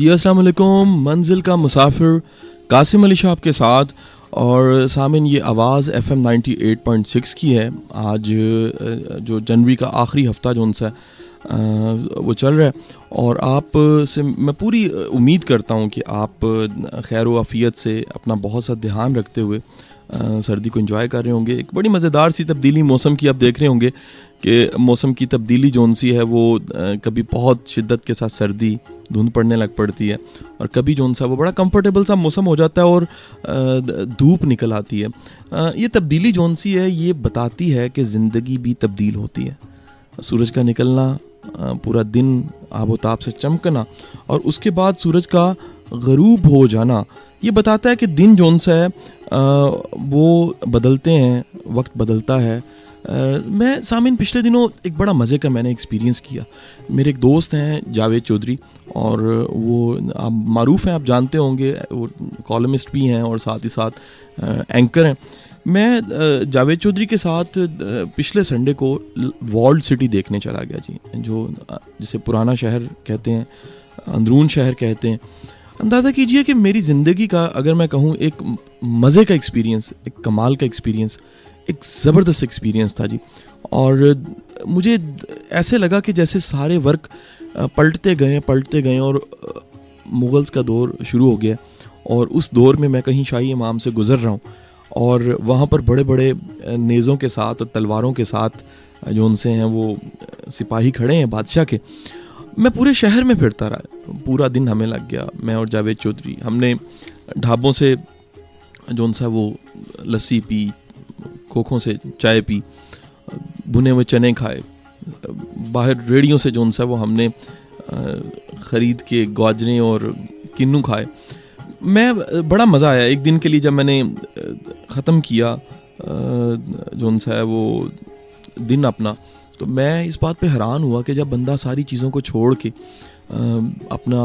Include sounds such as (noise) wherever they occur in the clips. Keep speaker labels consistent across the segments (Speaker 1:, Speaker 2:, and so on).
Speaker 1: जी अस्सलाम वालेकुम मंजिल का मुसाफिर कासिम अली शाह आपके साथ। और सामिन, ये आवाज़ F M ninety eight point six की है। आज जो जनवरी का आखिरी हफ़्ता जो उनसे वो चल रहा है। और आप से मैं पूरी उम्मीद करता हूँ कि आप खैर वफ़ियत से अपना बहुत सा ध्यान रखते हुए सर्दी को एंजॉय कर रहे होंगे। एक बड़ी मज़ेदार सी तब्दीली मौसम की आप देख रहे होंगे। कि मौसम की तब्दीली जो सी है, वो कभी बहुत शिद्दत के साथ सर्दी, धुंध पड़ने लग पड़ती है और कभी जो सा वो बड़ा कंफर्टेबल सा मौसम हो जाता है और धूप निकल आती है। ये तब्दीली जो सी है, ये बताती है कि ज़िंदगी भी तब्दील होती है। सूरज का निकलना पूरा दिन आबोताब से चमकना और उसके बाद सूरज का गरूब हो जाना, ये बताता है कि दिन जोन सा है वो बदलते हैं, वक्त बदलता है। मैं सामिन, पिछले दिनों एक बड़ा मज़े का मैंने एक्सपीरियंस किया। मेरे एक दोस्त हैं, जावेद चौधरी, और वो, आप मरूफ हैं, आप जानते होंगे, वो कॉलमिस्ट भी हैं और साथ ही साथ एंकर हैं। मैं जावेद चौधरी के साथ पिछले संडे को वॉल्ड सिटी देखने चला गया जी, जो जिसे पुराना शहर कहते हैं, अंदरून शहर कहते हैं। अंदाज़ा कीजिए कि मेरी ज़िंदगी का, अगर मैं कहूँ, एक मज़े का एक्सपीरियंस एक कमाल का एक्सपीरियंस एक ज़बरदस्त एक्सपीरियंस था जी। और मुझे ऐसे लगा कि जैसे सारे वर्क पलटते गए पलटते गए और मुग़ल्स का दौर शुरू हो गया। और उस दौर में मैं कहीं शाही इमाम से गुज़र रहा हूँ और वहाँ पर बड़े बड़े नेज़ों के साथ और तलवारों के साथ जो उनसे हैं वो सिपाही खड़े हैं बादशाह के। मैं पूरे शहर में फिरता रहा। पूरा दिन हमें लग गया, मैं और जावेद चौधरी। हमने ढाबों से जो उनसा वो लस्सी पी खोखों से चाय पी, भुने हुए चने खाए, बाहर रेडियो से जो सा वो हमने ख़रीद के गाजरे और किन्नू खाए। मैं, बड़ा मज़ा आया एक दिन के लिए जब मैंने ख़त्म किया जो सा है वो दिन अपना। तो मैं इस बात पे हैरान हुआ कि जब बंदा सारी चीज़ों को छोड़ के अपना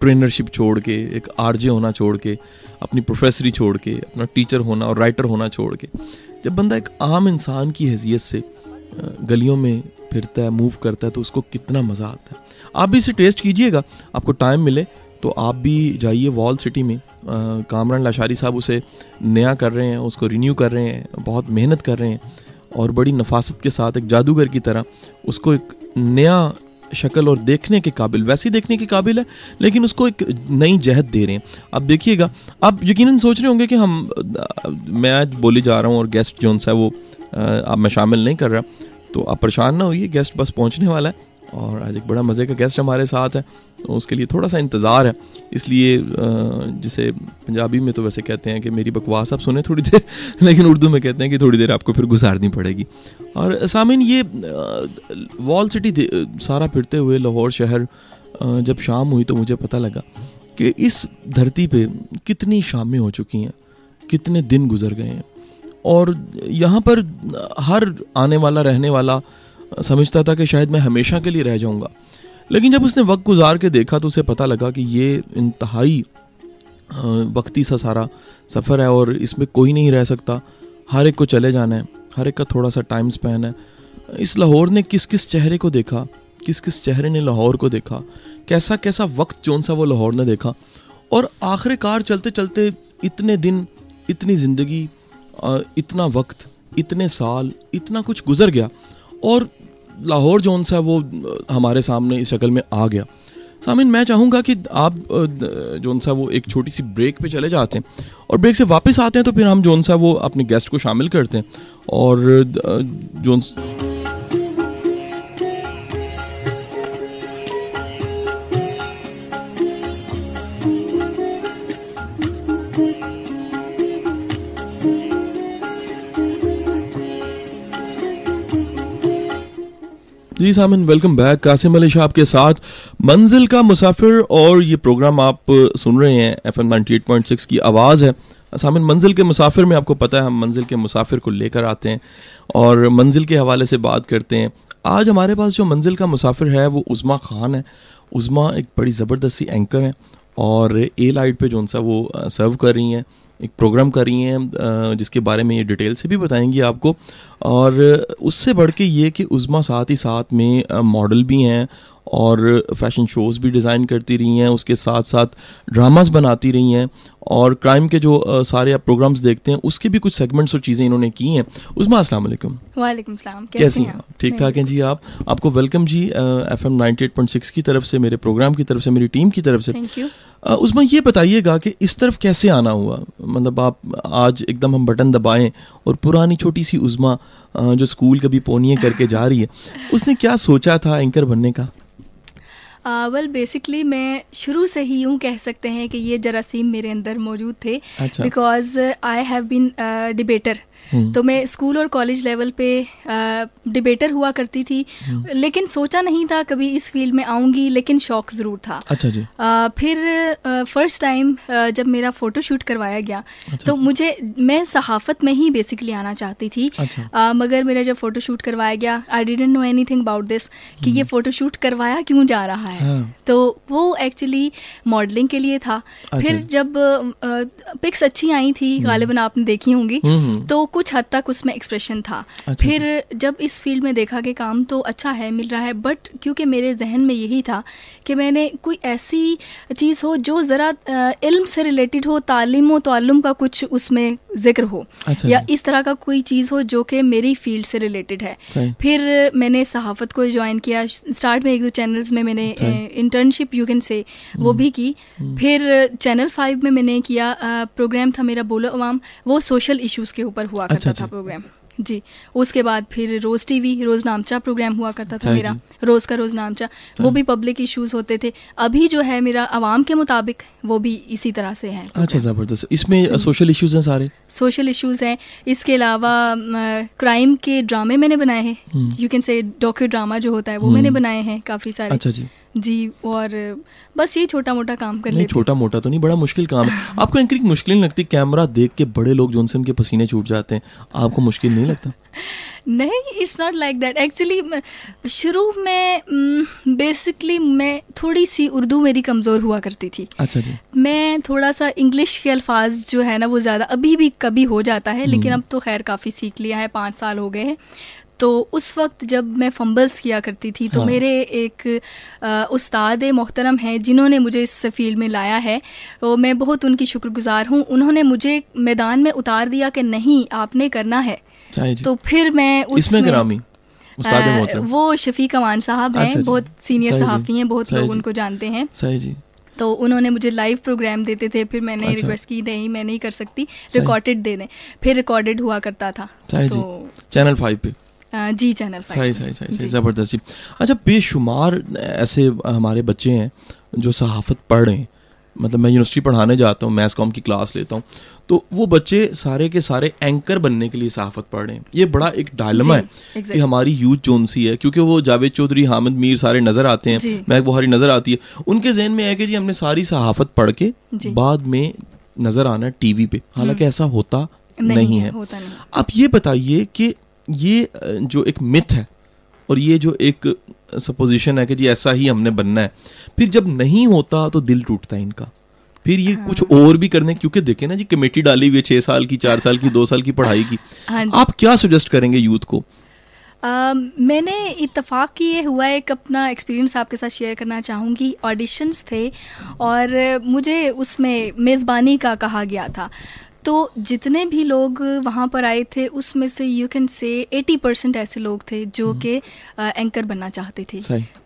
Speaker 1: ट्रेनरशिप छोड़ के, एक आरजे होना छोड़ के, अपनी प्रोफेसरी छोड़ के, अपना टीचर होना और राइटर होना छोड़ के जब बंदा एक आम इंसान की हैसियत से गलियों में फिरता है मूव करता है तो उसको कितना मज़ा आता है। आप भी इसे टेस्ट कीजिएगा। आपको टाइम मिले तो आप भी जाइए वॉल सिटी में। कामरान लाशारी साहब उसे नया कर रहे हैं, उसको रिन्यू कर रहे हैं, बहुत मेहनत कर रहे हैं, और बड़ी नफासत के साथ, एक जादूगर की तरह, उसको एक नया शक्ल और देखने के काबिल, वैसे ही देखने के काबिल है, लेकिन उसको एक नई जहत दे रहे हैं। अब देखिएगा आप यकीनन सोच रहे होंगे कि हम, मैं आज बोली जा रहा हूँ और गेस्ट जो है वो अब मैं शामिल नहीं कर रहा तो आप परेशान ना होइए, गेस्ट बस पहुँचने वाला है। और आज एक बड़ा मज़े का गेस्ट हमारे साथ है तो उसके लिए थोड़ा सा इंतज़ार है। इसलिए जिसे पंजाबी में तो वैसे कहते हैं कि मेरी बकवास आप सुने थोड़ी देर, (laughs) लेकिन उर्दू में कहते हैं कि थोड़ी देर आपको फिर गुजारनी पड़ेगी। और सामिन, ये वॉल सिटी सारा फिरते हुए लाहौर शहर जब शाम हुई तो मुझे पता लगा कि इस धरती पे कितनी शामें हो चुकी हैं, कितने दिन गुजर गए हैं। और यहाँ पर हर आने वाला, रहने वाला समझता था कि शायद मैं हमेशा के लिए रह जाऊँगा। लेकिन जब उसने वक्त गुजार के देखा तो उसे पता लगा कि ये इंतहाई वक्ती सा सारा सफ़र है और इसमें कोई नहीं रह सकता। हर एक को चले जाना है, हर एक का थोड़ा सा टाइम स्पैन है। इस लाहौर ने किस किस चेहरे को देखा? किस किस चेहरे ने लाहौर को देखा? कैसा कैसा वक्त जौन सा वो लाहौर ने देखा? और आखिरकार चलते चलते इतने दिन, इतनी ज़िंदगी इतना वक्त, इतने साल, इतना कुछ गुजर गया। और लाहौर जोन सा वो हमारे सामने इस शक्ल में आ गया। सामिन, मैं चाहूँगा कि आप जोन सा वो एक छोटी सी ब्रेक पे चले जाते हैं और ब्रेक से वापस आते हैं तो फिर हम जोन सा वो अपने गेस्ट को शामिल करते हैं और जोन जी सामिन वेलकम बैक कासिम अली शाह आपके साथ। मंजिल का मुसाफिर और ये प्रोग्राम आप सुन रहे हैं एफ़ एम की आवाज़ है। सामिन, मंजिल के मुसाफिर में आपको पता है, हम मंजिल के मुसाफिर को लेकर आते हैं और मंजिल के हवाले से बात करते हैं। आज हमारे पास जो मंजिल का मुसाफिर है, वो उज़मा ख़ान है। उज़मा एक बड़ी ज़बरदस्त एंकर है और ए लाइट पे जो सा वो सर्व कर रही हैं, एक प्रोग्राम कर रही हैं जिसके बारे में ये डिटेल से भी बताएँगी आपको। और उससे बढ़ के ये कि उज़मा साथ ही साथ में मॉडल भी हैं और फ़ैशन शोज़ भी डिज़ाइन करती रही हैं उसके साथ साथ ड्रामास बनाती रही हैं और क्राइम के जो सारे आप प्रोग्राम्स देखते हैं उसके भी कुछ सेगमेंट्स और चीज़ें इन्होंने की हैं। उसमें अस्सलाम वालेकुम।
Speaker 2: वालेकुम सलाम
Speaker 1: कैसी हैं ठीक ठाक हैं जी आप? आपको वेलकम जी F M ninety eight point six की तरफ़ से मेरे प्रोग्राम की तरफ़ से मेरी टीम की तरफ़ से।
Speaker 2: थैंक यू
Speaker 1: उसमें ये बताइएगा कि इस तरफ़ कैसे आना हुआ? मतलब आप आज एकदम हम बटन दबाएँ और पुरानी छोटी सी उज़मा जो स्कूल कभी पोनिए करके जा रही है उसने क्या सोचा था एंकर बनने का
Speaker 2: वेल uh, बेसिकली well, मैं शुरू से ही यूँ कह सकते हैं कि ये जरासीम मेरे अंदर मौजूद थे because I have been debater. तो मैं स्कूल और कॉलेज लेवल पे डिबेटर हुआ करती थी। हम्म। लेकिन सोचा नहीं था कभी इस फ़ील्ड में आऊँगी लेकिन शौक ज़रूर था।
Speaker 1: अच्छा जी।
Speaker 2: आ, फिर फ़र्स्ट टाइम जब मेरा फ़ोटो शूट करवाया गया अच्छा तो मुझे मैं सहाफ़त में ही बेसिकली आना चाहती थी। अच्छा। आ, मगर मेरा जब फ़ोटो शूट करवाया गया I didn't know anything about this कि ये फ़ोटो हम्म। शूट करवाया क्यों जा रहा है? हाँ। तो वो एक्चुअली मॉडलिंग के लिए था। अच्छा। फिर जब पिक्स अच्छी आई थी गालिबन आपने देखी होंगी। तो कुछ हद तक उसमें एक्सप्रेशन था। अच्छा, फिर अच्छा। जब इस फ़ील्ड में देखा कि काम तो अच्छा है मिल रहा है बट क्योंकि मेरे जहन में यही था कि मैंने कोई ऐसी चीज़ हो जो ज़रा इल्म से रिलेटेड हो तालीम व ताल्लुम का कुछ उसमें ज़िक्र हो। अच्छा, या इस तरह का कोई चीज़ हो जो कि मेरी फ़ील्ड से रिलेटेड है। फिर मैंने सहाफ़त को ज्वाइन किया। स्टार्ट में एक दो चैनल्स में मैंने इंटर्नशिप यू कैन से वो भी की। हम्म। फिर चैनल फाइव में मैंने किया प्रोग्राम था मेरा बोलो अवाम। वो सोशल इश्यूज़ के ऊपर हुआ करता अच्छा, था प्रोग्राम जी उसके बाद फिर रोज़ टीवी रोज़ नामचा प्रोग्राम हुआ करता था मेरा। रोज़ का रोज़ नामचा। वो भी पब्लिक इश्यूज़ होते थे। अभी जो है मेरा आवाम के मुताबिक वो भी इसी तरह से है।
Speaker 1: अच्छा ज़बरदस्त। इसमें सोशल इश्यूज़ हैं सारे?
Speaker 2: सोशल इश्यूज़ हैं। इसके अलावा क्राइम के ड्रामे मैंने बनाए हैं। You can say docu drama जो होता है वो मैंने हम्म। बनाए हैं काफ़ी सारे।
Speaker 1: अच्छा जी।
Speaker 2: जी और बस ये छोटा मोटा काम कर लेते
Speaker 1: छोटा मोटा तो नहीं बड़ा मुश्किल काम है। (laughs) आपको एंकरिंग मुश्किल नहीं लगती कैमरा देख के बड़े लोग जो उनके पसीने छूट जाते हैं आपको मुश्किल नहीं लगता? (laughs)
Speaker 2: नहीं it's not like that actually शुरू में बेसिकली मैं थोड़ी सी उर्दू मेरी कमज़ोर हुआ करती थी।
Speaker 1: अच्छा जी।
Speaker 2: मैं थोड़ा सा इंग्लिश के अल्फाज जो है ना वो ज़्यादा अभी भी कभी हो जाता है लेकिन हम्म। अब तो खैर काफ़ी सीख लिया है पाँच साल हो गए हैं। तो उस वक्त जब मैं फंबल्स किया करती थी तो हाँ। मेरे एक उस्ताद मोहतरम हैं जिन्होंने मुझे इस फ़ील्ड में लाया है। तो मैं बहुत उनकी शुक्रगुजार हूँ। उन्होंने मुझे मैदान में उतार दिया कि नहीं आपने करना है। तो फिर मैं
Speaker 1: उसमें
Speaker 2: वो शफी कमान साहब हैं अच्छा। बहुत सीनियर सहाफ़ी हैं बहुत लोग उनको जानते हैं।
Speaker 1: सही जी।
Speaker 2: तो उन्होंने मुझे लाइव प्रोग्राम देते थे फिर मैंने अच्छा। रिक्वेस्ट की नहीं मैं नहीं कर सकती रिकॉर्डेड दे दें। फिर रिकॉर्डेड हुआ करता था।
Speaker 1: तो चैनल फाइव पे।
Speaker 2: जी चैनल
Speaker 1: सही सही सही सही ज़बरदस्त। जी अच्छा बेशुमार ऐसे हमारे बच्चे हैं जो सहाफ़त पढ़ रहे हैं। मतलब मैं यूनिवर्सिटी पढ़ाने जाता हूँ मैथ्स कॉम की क्लास लेता हूँ तो वो बच्चे सारे के सारे एंकर बनने के लिए सहाफ़त पढ़ रहे हैं। ये बड़ा एक डायलमा है कि हमारी यूथ जोन सी है क्योंकि वो जावेद चौधरी हामिद मीर सारे नज़र आते हैं महक बुहारी नज़र आती है। उनके जहन में है कि जी हमने सारी सहाफ़त पढ़ के बाद में नज़र आना टीवी पे। हालाँकि हम्म। ऐसा होता नहीं, नहीं है। होता नहीं। आप ये बताइए कि ये जो एक मिथ है और ये जो एक सपोजिशन है कि जी ऐसा ही हमने बनना है। फिर जब नहीं होता तो दिल टूटता है इनका। फिर ये हाँ। कुछ और भी करने क्योंकि देखे ना जी कमेटी डाली हुई है छह साल की चार साल की दो साल की पढ़ाई की। हाँ आप क्या सजेस्ट करेंगे यूथ को?
Speaker 2: Uh, मैंने इतफ़ाक़ किए हुआ एक अपना एक्सपीरियंस आपके साथ शेयर करना चाहूँगी। ऑडिशंस थे और मुझे उसमें मेज़बानी का कहा गया था। तो जितने भी लोग वहाँ पर आए थे उसमें से you can say eighty percent ऐसे लोग थे जो हम्म। कि एंकर बनना चाहते थे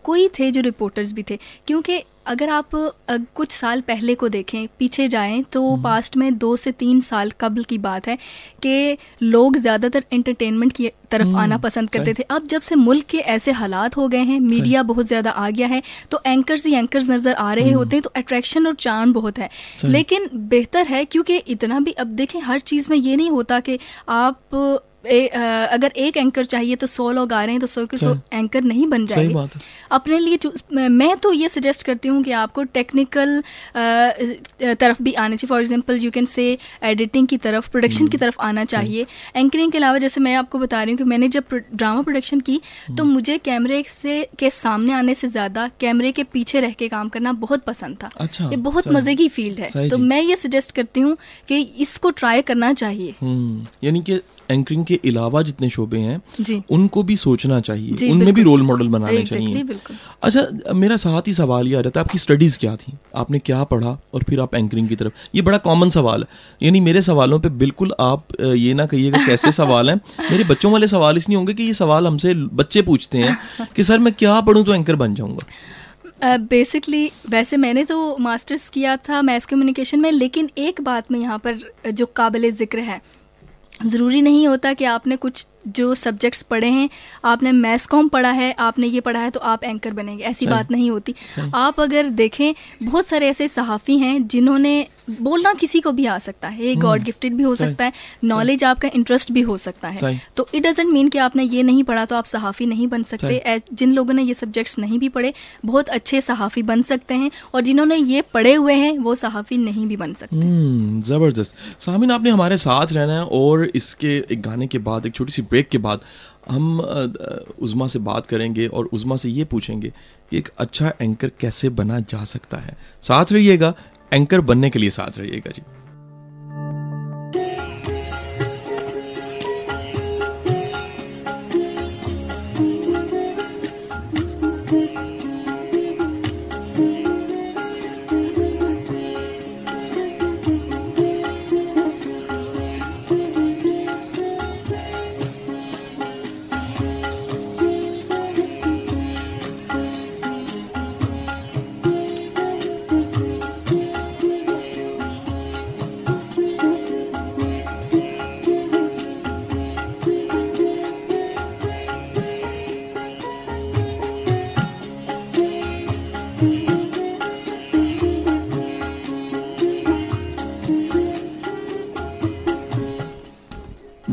Speaker 2: कोई थे जो रिपोर्टर्स भी थे? क्योंकि अगर आप कुछ साल पहले को देखें पीछे जाएँ तो पास्ट हम्म। में दो से तीन साल कबल की बात है कि लोग ज़्यादातर एंटरटेनमेंट की तरफ़ हम्म, आना पसंद करते थे। अब जब से मुल्क के ऐसे हालात हो गए हैं मीडिया बहुत ज़्यादा आ गया है तो एंकर्स ही एंकर्स नज़र आ रहे हम्म। होते हैं तो अट्रैक्शन और चार्म बहुत है। लेकिन बेहतर है क्योंकि इतना भी अब देखें हर चीज़ में ये नहीं होता कि आप ए, आ, अगर एक एंकर चाहिए तो सौ लोग आ रहे हैं तो सौ के सौ एंकर नहीं बन जाएँगे। अपने लिए मैं तो ये सजेस्ट करती हूँ कि आपको टेक्निकल तरफ़ भी आना चाहिए। For example you can say editing की तरफ़ प्रोडक्शन की हम्म। तरफ़ आना चाहिए। एंकरिंग के अलावा जैसे मैं आपको बता रही हूँ कि मैंने जब ड्रामा प्रोडक्शन की तो हम्म। मुझे कैमरे से के सामने आने से ज़्यादा कैमरे के पीछे रह के काम करना बहुत पसंद था। अच्छा, ये बहुत मज़े की फ़ील्ड है। तो मैं ये सजेस्ट करती हूँ कि इसको ट्राई करना चाहिए।
Speaker 1: हम्म, यानी कि एंकरिंग के अलावा जितने शोबे हैं उनको भी सोचना चाहिए। उनमें भी रोल मॉडल बनाने चाहिए। अच्छा मेरा साथ ही सवाल ये आ जाता है आपकी स्टडीज़ क्या थी? आपने क्या पढ़ा? और फिर आप एंकरिंग की तरफ़। ये बड़ा कॉमन सवाल है। यानी मेरे सवालों पे बिल्कुल आप ये ना कहिएगा कैसे सवाल हैं। (laughs) मेरे बच्चों वाले सवाल इसलिए होंगे कि ये सवाल हमसे बच्चे पूछते हैं कि सर मैं क्या पढ़ूं तो एंकर बन जाऊँगा?
Speaker 2: बेसिकली uh, वैसे मैंने तो मास्टर्स किया था मैथ कम्युनिकेशन में लेकिन एक बात में यहाँ पर जो काबिल ज़िक्र है ज़रूरी नहीं होता कि आपने कुछ जो सब्जेक्ट्स पढ़े हैं आपने मैथ्स कॉम पढ़ा है आपने ये पढ़ा है तो आप एंकर बनेंगे। ऐसी बात नहीं होती। आप अगर देखें बहुत सारे ऐसे सहाफ़ी हैं जिन्होंने बोलना किसी को भी आ सकता है। ये गॉड गिफ्टेड भी हो सकता है नॉलेज आपका इंटरेस्ट भी हो सकता है। तो इट डजेंट मीन कि आपने ये नहीं पढ़ा तो आप सहाफ़ी नहीं बन सकते। जिन लोगों ने ये सब्जेक्ट्स नहीं भी पढ़े बहुत अच्छे सहाफ़ी बन सकते हैं और जिन्होंने ये पढ़े हुए हैं वो सहाफ़ी नहीं भी बन सकते।
Speaker 1: हम्म ज़बरदस्त। सामिन आपने हमारे साथ रहना है और इसके एक गाने के बाद एक छोटी सी ब्रेक के बाद हम उज़मा से बात करेंगे और उज़मा से ये पूछेंगे कि एक अच्छा एंकर कैसे बना जा सकता है। साथ रहिएगा एंकर बनने के लिए साथ रहिएगा, जी।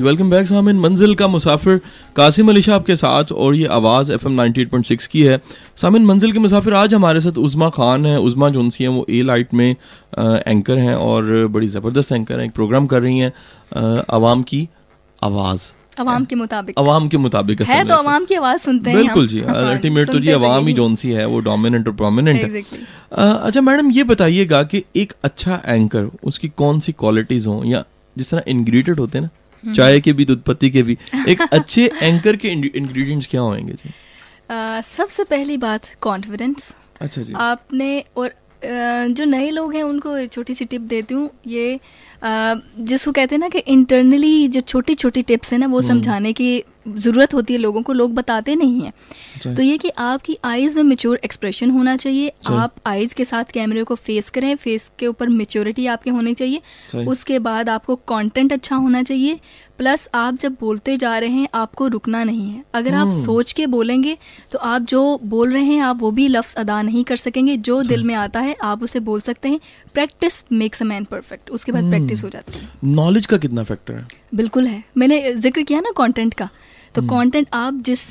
Speaker 1: वेलकम बैक सामिन मंजिल का मुसाफिर कासिम अली शाह आपके साथ और ये आवाज़ F M ninety eight point six की है। सामिन मंजिल के मुसाफिर आज हमारे साथ उज़मा खान है। उज़मा जोनसी हैं वो ए लाइट में अ, एंकर हैं और बड़ी ज़बरदस्त एंकर हैं एक प्रोग्राम कर रही हैं। आवाम की आवाज़।
Speaker 2: अवाम के मुताबिक।
Speaker 1: आवाम के मुताबिक
Speaker 2: है तो अवाम की आवाज़ सुनते हैं
Speaker 1: बिल्कुल। जी
Speaker 2: हाँ,
Speaker 1: अल्टीमेट तो जी आवाम ही जोन सी है वो डोमिनेंट और प्रोमिनेंट है। अच्छा मैडम ये बताइएगा कि एक अच्छा एंकर उसकी कौन सी क्वालिटीज हों या जिस तरह इंग्रेडिएंट होते हैं। ना चाय के भी दूध पत्ती के भी। एक (laughs) अच्छे एंकर के इंग्रेडिएंट्स क्या होंगे जी?
Speaker 2: सबसे पहली बात कॉन्फिडेंस
Speaker 1: अच्छा जी।
Speaker 2: आपने और जो नए लोग हैं उनको छोटी सी टिप देती हूँ ये जिसको कहते हैं ना कि इंटरनली जो छोटी छोटी टिप्स हैं ना वो
Speaker 1: हम्म।
Speaker 2: समझाने की ज़रूरत होती है लोगों को लोग बताते नहीं हैं। तो ये कि आपकी आइज़ में मेच्योर एक्सप्रेशन होना चाहिए आप आइज़ के साथ कैमरे को फेस करें फेस के ऊपर मेच्योरिटी आपके होनी चाहिए उसके बाद आपको कंटेंट अच्छा होना चाहिए प्लस आप जब बोलते जा रहे हैं आपको रुकना नहीं है। अगर आप
Speaker 1: हम्म।
Speaker 2: सोच के बोलेंगे तो आप जो बोल रहे हैं आप वो भी लफ्ज़ अदा नहीं कर सकेंगे। जो दिल में आता है आप उसे बोल सकते हैं। Practice makes a man perfect उसके बाद
Speaker 1: हम्म।
Speaker 2: प्रैक्टिस हो जाती है।
Speaker 1: नॉलेज का कितना फैक्टर है?
Speaker 2: बिल्कुल है। मैंने ज़िक्र किया ना कॉन्टेंट का। तो कंटेंट आप जिस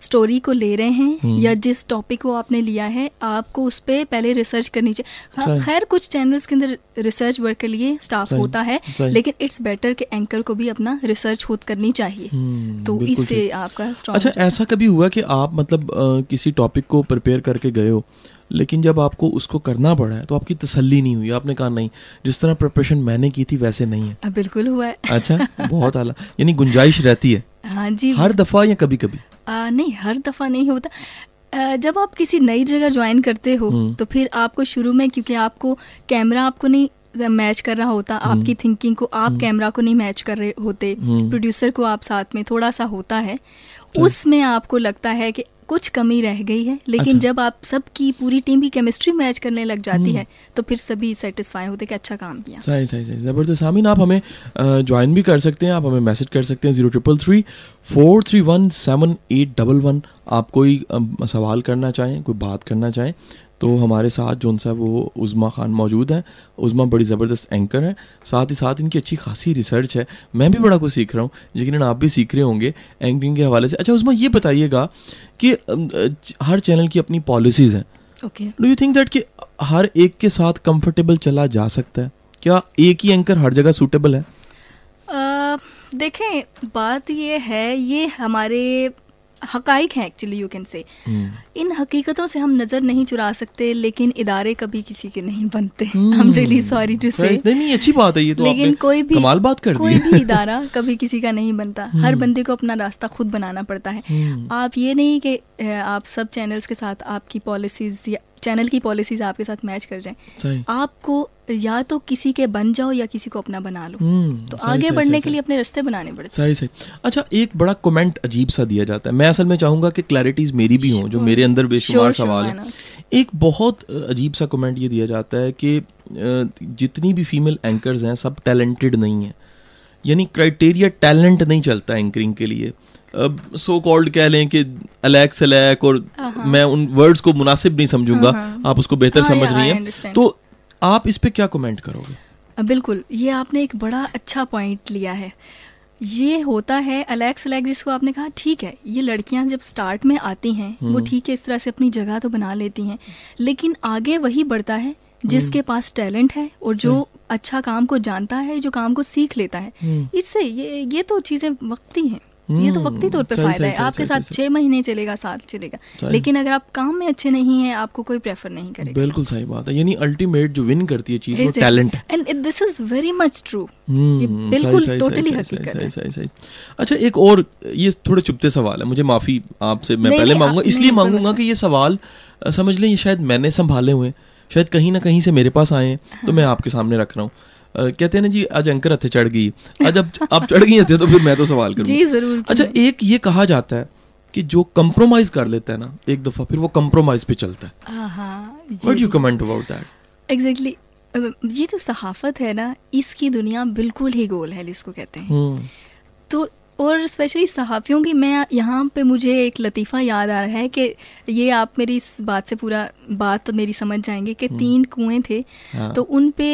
Speaker 2: स्टोरी को ले रहे हैं
Speaker 1: हम्म।
Speaker 2: या जिस टॉपिक को आपने लिया है आपको उस पर पहले रिसर्च करनी चाहिए। खैर कुछ चैनल्स के अंदर रिसर्च वर्क के लिए स्टाफ होता है लेकिन इट्स बेटर कि एंकर को भी अपना रिसर्च खुद करनी चाहिए।
Speaker 1: हम्म,
Speaker 2: तो इससे आपका
Speaker 1: अच्छा ऐसा कभी हुआ कि आप मतलब किसी टॉपिक को प्रिपेयर करके गए हो? लेकिन जब आपको उसको करना पड़ा है तो आपकी तसल्ली नहीं हुई। आपने कहा नहीं जिस तरह प्रिपरेशन मैंने की थी वैसे नहीं है।
Speaker 2: बिल्कुल हुआ है।
Speaker 1: अच्छा (laughs) बहुत आला। यानी गुंजाइश रहती है।
Speaker 2: हाँ जी
Speaker 1: हर दफ़ा या कभी कभी
Speaker 2: आ, नहीं हर दफ़ा नहीं होता। जब आप किसी नई जगह ज्वाइन करते हो
Speaker 1: हम्म।
Speaker 2: तो फिर आपको शुरू में क्योंकि आपको कैमरा आपको नहीं मैच कर रहा होता आपकी थिंकिंग को आप कैमरा को नहीं मैच कर रहे होते
Speaker 1: हम्म।
Speaker 2: प्रोड्यूसर को आप साथ में थोड़ा सा होता है। उसमें आपको लगता है कि कुछ कमी रह गई है लेकिन
Speaker 1: अच्छा।
Speaker 2: जब आप सबकी पूरी टीम की केमिस्ट्री मैच करने लग जाती
Speaker 1: हम्म।
Speaker 2: है तो फिर सभी सेटिस्फाई होते कि अच्छा काम किया
Speaker 1: सही सही सही ज़बरदस्त आमीन आप हमें ज्वाइन भी कर सकते हैं आप हमें मैसेज कर सकते हैं zero triple three four three one seven eight double one आप कोई सवाल करना चाहें कोई बात करना चाहें तो हमारे साथ जो सा वो उज़मा खान मौजूद हैं उज़मा बड़ी ज़बरदस्त एंकर हैं साथ ही साथ इनकी अच्छी खासी रिसर्च है। मैं भी बड़ा कुछ सीख रहा हूँ यकीन आप भी सीख रहे होंगे एंकरिंग के हवाले से। अच्छा उज़मा ये बताइएगा कि हर चैनल की अपनी पॉलिसीज़ हैं।
Speaker 2: Okay
Speaker 1: do you think that कि हर एक के साथ कंफर्टेबल चला जा सकता है? क्या एक ही एंकर हर जगह सूटेबल है?
Speaker 2: अ, देखें बात ये है ये हमारे हकाइक हैं एक्चुअली यू कैन से इन हकीकतों से हम नज़र नहीं चुरा सकते लेकिन इदारे कभी किसी के नहीं बनते। हम रियली सॉरी टू से
Speaker 1: नहीं नहीं अच्छी बात है ये तो
Speaker 2: लेकिन कोई भी
Speaker 1: कमाल बात कर
Speaker 2: कोई भी इदारा (laughs) कभी किसी का नहीं बनता। हर बंदे को अपना रास्ता खुद बनाना पड़ता है। आप ये नहीं कि आप सब चैनल्स के साथ आपकी पॉलिसीज़ या चैनल की पॉलिसीज़ आपके साथ मैच कर जाएँ। आपको या तो किसी के बन जाओ या किसी को अपना बना लो। हम्म, तो आगे सही, बढ़ने सही, के लिए अपने रास्ते बनाने पड़ते
Speaker 1: सही सही। अच्छा एक बड़ा कमेंट अजीब सा दिया जाता है। मैं असल में चाहूँगा कि क्लैरिटीज मेरी भी हों जो मेरे अंदर बेशुमार सवाल है। एक बहुत अजीब सा कमेंट ये दिया जाता है कि जितनी भी फीमेल एंकर्स हैं सब टैलेंटेड नहीं है। यानी क्राइटेरिया टैलेंट नहीं चलता एंकरिंग के लिए। सो कॉल्ड कह लें कि अलैक अलैक और हाँ। मैं उन वर्ड्स को मुनासिब नहीं समझूँगा हाँ। आप उसको बेहतर हाँ, समझ रही हैं तो आप इस पे क्या कमेंट करोगे
Speaker 2: बिल्कुल ये आपने एक बड़ा अच्छा पॉइंट लिया है ये होता है अलैक्स अलैक जिसको आपने कहा ठीक है ये लड़कियाँ जब स्टार्ट में आती हैं वो हम्म। ठीक है इस तरह से अपनी जगह तो बना लेती हैं लेकिन आगे वही बढ़ता है जिसके हम्म। पास टैलेंट है और जो अच्छा काम को जानता है जो काम को सीख लेता है हम्म। इससे ये ये तो चीज़ें वक्ती हैं ये तो वक्ती तौर पे फ़ायदा है। आपके साथ छह महीने चलेगा साल चलेगा। लेकिन अगर आप काम में अच्छे नहीं है आपको कोई प्रेफर नहीं करेगा।
Speaker 1: बिल्कुल सही बात है। यानी अल्टीमेट जो विन करती है चीज़ वो टैलेंट है।
Speaker 2: And this is very much true बिल्कुल टोटली हकीकत है।
Speaker 1: अच्छा एक और ये थोड़े चुपते सवाल है। मुझे माफ़ी आपसे मैं पहले मांगूँगा। इसलिए मांगूँगा कि ये सवाल समझ लें ये शायद मैंने संभाले हुए शायद कहीं ना कहीं से मेरे पास आए तो मैं आपके सामने रख रहा हूँ। कहते हैं ना जी आज अंकर हथे चढ़ गई। आज अब आप चढ़ गई हथे तो फिर मैं तो सवाल करूँ (laughs)
Speaker 2: जी ज़रूर
Speaker 1: अच्छा एक ये कहा जाता है कि जो कम्प्रोमाइज कर लेता है ना एक दफ़ा फिर वो कंप्रोमाइज पे चलता है। What you comment about that
Speaker 2: exactly ये जो सहाफत है ना इसकी दुनिया बिल्कुल ही गोल है जिसको कहते हैं। हम्म। तो और स्पेशली सहाफ़ियों की मैं यहाँ पे मुझे एक लतीफ़ा याद आ रहा है कि ये आप मेरी इस बात से पूरा बात मेरी समझ जाएँगे कि हम्म। तीन कुएँ थे हाँ। तो उन पे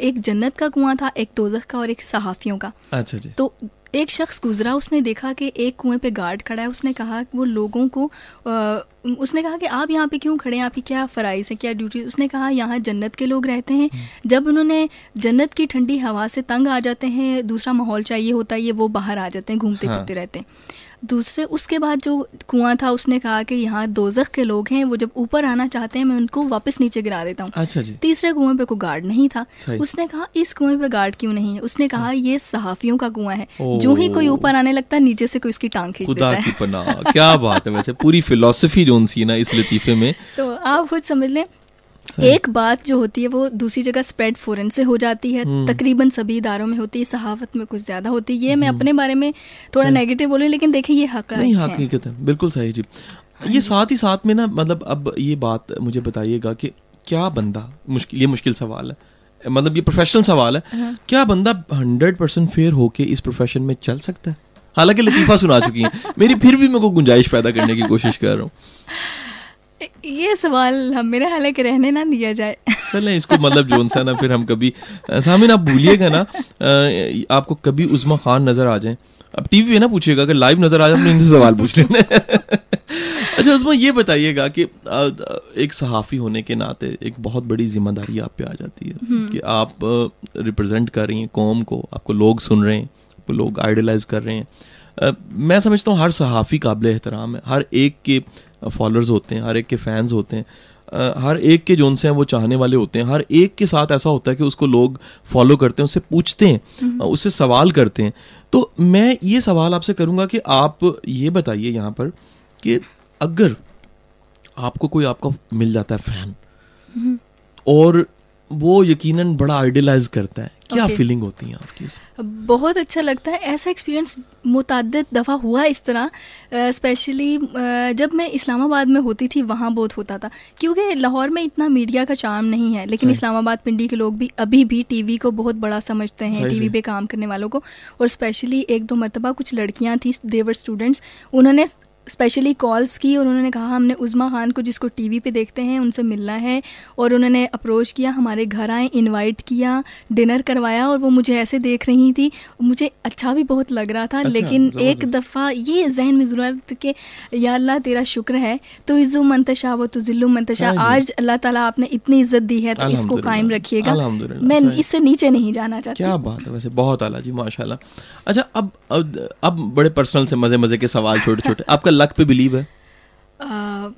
Speaker 2: एक जन्नत का कुआँ था एक दोजख का और एक सहाफ़ियों का
Speaker 1: अच्छा जी
Speaker 2: तो एक शख्स गुजरा उसने देखा कि एक कुएँ पे गार्ड खड़ा है उसने कहा वो लोगों को आ, उसने कहा कि आप यहाँ पे क्यों खड़े हैं आपकी क्या फ़राइज़ है क्या ड्यूटी उसने कहा यहाँ जन्नत के लोग रहते हैं हम्म। जब उन्होंने जन्नत की ठंडी हवा से तंग आ जाते हैं दूसरा माहौल चाहिए होता है ये वो बाहर आ जाते हैं घूमते हाँ। फिरते रहते हैं दूसरे उसके बाद जो कुआँ था उसने कहा कि यहाँ दोजख के लोग हैं वो जब ऊपर आना चाहते हैं मैं उनको वापस नीचे गिरा देता हूँ।
Speaker 1: अच्छा जी।
Speaker 2: तीसरे कुएँ पे कोई गार्ड नहीं था। उसने कहा इस कुएँ पे गार्ड क्यों नहीं है? उसने कहा ये सहाफियों का कुआँ है। जो ही कोई ऊपर आने लगता है नीचे से कोई उसकी टांग खींच देता
Speaker 1: है। क्या बात है। वैसे पूरी (laughs) फिलोसफी जो सी ना इस लतीफे में।
Speaker 2: तो आप खुद समझ लें एक बात जो होती है वो दूसरी जगह स्प्रेड फोरन से हो जाती है। हम्म। तकरीबन सभी इदारों में होती है सहावत में कुछ ज़्यादा होती है। ये मैं हम्म। अपने बारे में थोड़ा नेगेटिव बोलूँ लेकिन देखिए ये हक
Speaker 1: नहीं हकीकत है बिल्कुल सही जी। हाँ ये साथ ही साथ में ना मतलब अब ये बात मुझे बताइएगा कि क्या बंदा मुश्किल ये मुश्किल सवाल है। मतलब ये प्रोफेशनल सवाल है। हाँ। क्या बंदा हंड्रेड परसेंट फेयर होके इस प्रोफेशन में चल सकता है? हालाँकि लतीफ़ा सुना चुकी है। मेरी फिर भी मैं को गुंजाइश पैदा करने की कोशिश कर रहा हूँ।
Speaker 2: ये सवाल हम मेरे हाल के रहने ना दिया जाए।
Speaker 1: चले इसको मतलब जोन सा ना फिर हम कभी सामिन आप भूलिएगा ना आपको कभी उस्मा खान नज़र आ जाए। अब टीवी पे ना पूछिएगा अगर लाइव नज़र आ जाए इनसे सवाल पूछ लेने अच्छा उसमें ये बताइएगा कि एक सहाफ़ी होने के नाते एक बहुत बड़ी ज़िम्मेदारी आप पे आ जाती है हम्म। कि आप रिप्रेजेंट कर रही हैं कौम को आपको लोग सुन रहे हैं आपको लोग आइडलाइज कर रहे हैं। मैं समझता हूँ हर सहाफ़ी काबिल एहतराम है हर एक के फॉलोअर्स होते हैं हर एक के फैंस होते हैं हर एक के जोन से हैं वो चाहने वाले होते हैं हर एक के साथ ऐसा होता है कि उसको लोग फॉलो करते हैं उससे पूछते हैं हम्म। उससे सवाल करते हैं तो मैं ये सवाल आपसे करूँगा कि आप ये बताइए यहाँ पर कि अगर आपको कोई आपका मिल जाता है फ़ैन हम्म। और वो यकीनन बड़ा आइडियलाइज करता है। क्या okay. फीलिंग होती है आपकी
Speaker 2: बहुत अच्छा लगता है। ऐसा एक्सपीरियंस मुतद दफ़ा हुआ इस तरह स्पेशली uh, uh, जब मैं इस्लामाबाद में होती थी वहाँ बहुत होता था। क्योंकि लाहौर में इतना मीडिया का चार्म नहीं है लेकिन इस्लामाबाद पिंडी के लोग भी अभी भी टीवी को बहुत बड़ा समझते हैं टीवी पे काम करने वालों को। और स्पेशली एक दो मरतबा कुछ लड़कियाँ थी देवर स्टूडेंट्स उन्होंने स्पेशली कॉल्स की और उन्होंने कहा हमने उज़मा खान को जिसको टीवी पे देखते हैं उनसे मिलना है। और उन्होंने अप्रोच किया हमारे घर आए इनवाइट किया डिनर करवाया और वो मुझे ऐसे देख रही थी। मुझे अच्छा भी बहुत लग रहा था अच्छा, लेकिन एक दफ़ा ये जहन में ज़रूरत कि या अल्लाह तेरा शुक्र है। तो इज़्ज़ु मंतशा व तो ज़िल्लु मंतशा। हाँ आज अल्लाह ताला आपने इतनी इज़्ज़त दी है तो इसको कायम रखिएगा। मैं इससे नीचे नहीं जाना चाहती।
Speaker 1: क्या बात है वैसे बहुत आला जी माशाल्लाह। अच्छा अब अब बड़े पर्सनल से मज़े मज़े के सवाल छोटे छोटे आपका लक पे बिलीव है?
Speaker 2: आ,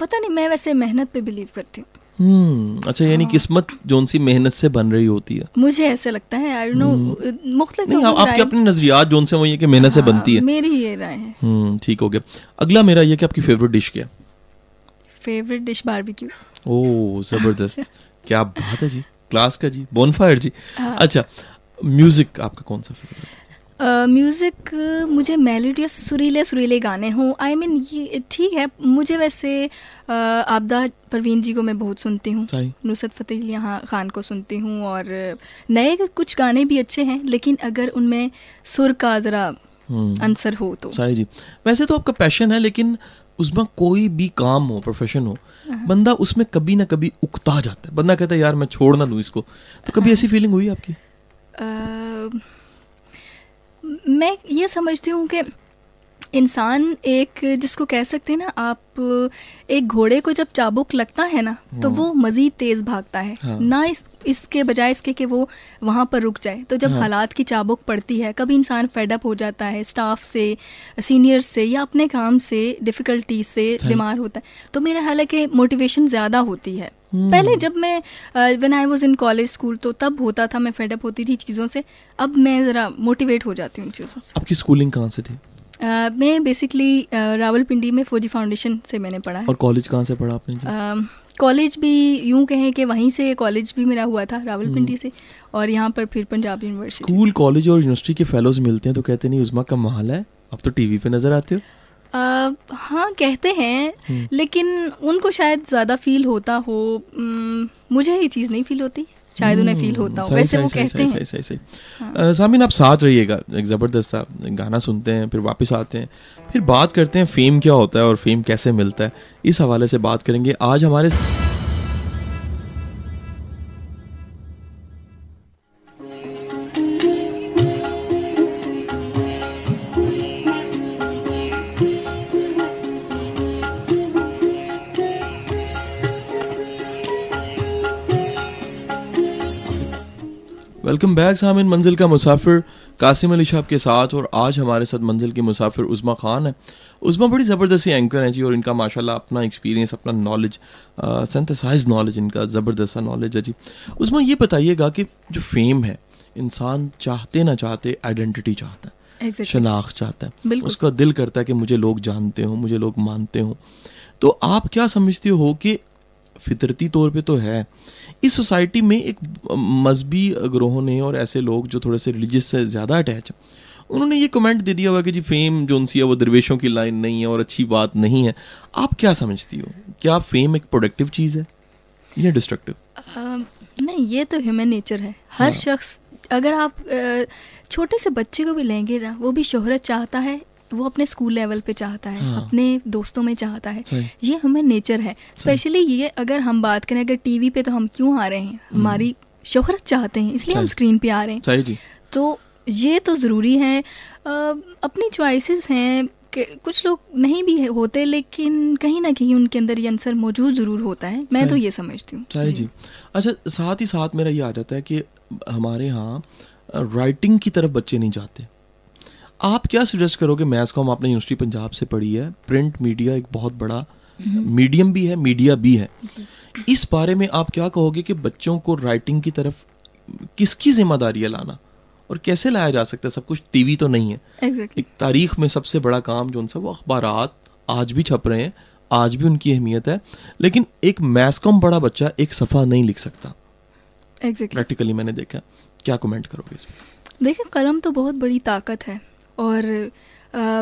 Speaker 2: पता नहीं मैं वैसे मेहनत पे बिलीव करती हूँ।
Speaker 1: हम्म अच्छा यानी
Speaker 2: हाँ।
Speaker 1: किस्मत जोन सी मेहनत से बन रही होती है।
Speaker 2: मुझे ऐसे लगता है आई नो मुख्तलिफ़
Speaker 1: नहीं आप- आपके अपने नजरियात जोन से वो ये कि मेहनत से
Speaker 2: हाँ,
Speaker 1: बनती है।
Speaker 2: मेरी ये राय है।
Speaker 1: हम्म ठीक हो गया। अगला मेरा ये कि आपकी फेवरेट डिश क्या है?
Speaker 2: फेवरेट डिश बारबेक्यू
Speaker 1: ओह ज़बरदस्त। (laughs) क्या बात है जी। क्लास का जी बोनफायर जी।
Speaker 2: हाँ।
Speaker 1: अच्छा म्यूज़िक आपका कौन सा फेवरेट
Speaker 2: म्यूज़िक uh, मुझे मेलोडियस सुरीले सुरीले गाने हों। आई मीन ये ठीक है मुझे वैसे अ, आबदा परवीन जी को मैं बहुत सुनती हूँ। नुसरत फ़तेह अली यहाँ खान को सुनती हूँ और नए कुछ गाने भी अच्छे हैं लेकिन अगर उनमें सुर का ज़रा
Speaker 1: हम्म।
Speaker 2: अंसर हो तो।
Speaker 1: सही जी। वैसे तो आपका पैशन है लेकिन उसमें कोई भी काम हो प्रोफेशन हो
Speaker 2: हाँ।
Speaker 1: बंदा उसमें कभी ना कभी उकता जाता है। बंदा कहता है यार मैं छोड़ ना लूँ इसको। तो कभी ऐसी फीलिंग हुई आपकी?
Speaker 2: मैं ये समझती हूँ कि इंसान एक जिसको कह सकते हैं ना आप एक घोड़े को जब चाबुक लगता है ना तो वो मज़ीद तेज़ भागता है
Speaker 1: हाँ।
Speaker 2: ना इस इसके बजाय इसके कि वो वहाँ पर रुक जाए तो जब
Speaker 1: हाँ।
Speaker 2: हालात की चाबुक पड़ती है कभी इंसान फेडअप हो जाता है स्टाफ से सीनियर्स से या अपने काम से डिफ़िकल्टी से बीमार होता है तो मेरा हाल है कि मोटिवेशन ज़्यादा होती है
Speaker 1: हम्म।
Speaker 2: पहले जब मैं when I was in college school तो तब होता था मैं फेडअप होती थी चीज़ों से। अब मैं ज़रा मोटिवेट हो जाती हूँ इन चीज़ों से।
Speaker 1: आपकी स्कूलिंग कहाँ से थी?
Speaker 2: अ, मैं बेसिकली uh, रावलपिंडी में फौजी फाउंडेशन से मैंने पढ़ा है।
Speaker 1: और कॉलेज कहाँ से पढ़ा आपने
Speaker 2: कॉलेज भी यूँ कहें कि वहीं से कॉलेज भी मेरा हुआ था रावलपिंडी से और यहाँ पर फिर पंजाब यूनिवर्सिटी
Speaker 1: स्कूल कॉलेज और यूनिवर्सिटी के फेलोज मिलते हैं तो कहते नहीं उजमा का महल है। अब तो टीवी पे नज़र आते हो।
Speaker 2: अ, हाँ कहते हैं
Speaker 1: हम्म।
Speaker 2: लेकिन उनको शायद ज़्यादा फील होता हो मुझे ये चीज़ नहीं फील होती शायद उन्हें फील होता हो
Speaker 1: सही,
Speaker 2: वैसे
Speaker 1: सही,
Speaker 2: वो कहते
Speaker 1: सही,
Speaker 2: हैं
Speaker 1: सही, सही, सही।
Speaker 2: हाँ।
Speaker 1: सामिन आप साथ रहिएगा एक ज़बरदस्त सा गाना सुनते हैं फिर वापस आते हैं फिर बात करते हैं फेम क्या होता है और फेम कैसे मिलता है इस हवाले से बात करेंगे आज हमारे वेलकम बैक सामिन मंजिल का मुसाफिर कासिम अली शाह के साथ और आज हमारे साथ मंजिल के मुसाफिर उज़मा खान है। उज़मा बड़ी ज़बरदस्ती एंकर हैं जी और इनका माशाल्लाह अपना एक्सपीरियंस अपना नॉलेज सिंथेसाइज नॉलेज इनका ज़बरदस्त नॉलेज है जी। उज़मा ये बताइएगा कि जो फेम है इंसान चाहते ना चाहते आइडेंटिटी चाहता है
Speaker 2: Exactly.
Speaker 1: शनाख्त चाहता है। उसका दिल करता है कि मुझे लोग जानते हो मुझे लोग मानते हो। तो आप क्या समझते हो कि फितरती तौर पे तो है इस सोसाइटी में एक मजहबी ग्रोहों ने और ऐसे लोग जो थोड़े से रिलीजियस से ज़्यादा अटैच हैं उन्होंने ये कमेंट दे दिया हुआ कि जी फेम जो सी है वो दरवेशों की लाइन नहीं है और अच्छी बात नहीं है। आप क्या समझती हो? क्या फेम एक प्रोडक्टिव चीज़ है या डिस्ट्रक्टिव
Speaker 2: नहीं ये तो ह्यूमन नेचर है। हर
Speaker 1: हाँ।
Speaker 2: शख्स अगर आप छोटे से बच्चे को भी लेंगे ना वो भी शोहरत चाहता है वो अपने स्कूल लेवल पे चाहता है
Speaker 1: हाँ।
Speaker 2: अपने दोस्तों में चाहता है। ये हमें नेचर है। स्पेशली ये अगर हम बात करें अगर टीवी पे तो हम क्यों आ रहे हैं? हमारी शोहरत चाहते हैं इसलिए हम स्क्रीन पे आ रहे हैं।
Speaker 1: सही जी।
Speaker 2: तो ये तो ज़रूरी है। अपनी चॉइसेस हैं कुछ लोग नहीं भी होते लेकिन कहीं ना कहीं उनके अंदर ये आंसर मौजूद ज़रूर होता है। मैं तो ये समझती हूँ।
Speaker 1: सही जी। अच्छा साथ ही साथ मेरा ये आ जाता है कि हमारे यहाँ राइटिंग की तरफ़ बच्चे नहीं जाते। आप क्या सजेस्ट करोगे? मैथ्स कॉम आपने यूनिवर्सिटी पंजाब से पढ़ी है। प्रिंट मीडिया एक बहुत बड़ा मीडियम भी है मीडिया भी है।
Speaker 2: जी।
Speaker 1: इस बारे में आप क्या कहोगे कि बच्चों को राइटिंग की तरफ़ किसकी ज़िम्मेदारी है लाना? और कैसे लाया जा सकता है? सब कुछ टीवी तो नहीं है।
Speaker 2: एग्जैक्टली
Speaker 1: एक तारीख में सबसे बड़ा काम जो उनसे वो अखबार आज भी छप रहे हैं आज भी उनकी अहमियत है। लेकिन एक मैथकॉम बड़ा बच्चा एक सफ़ा नहीं लिख सकता।
Speaker 2: एग्जैक्टली
Speaker 1: प्रैक्टिकली मैंने देखा। क्या कमेंट करोगे इस
Speaker 2: देखिए कलम तो बहुत बड़ी ताकत है। और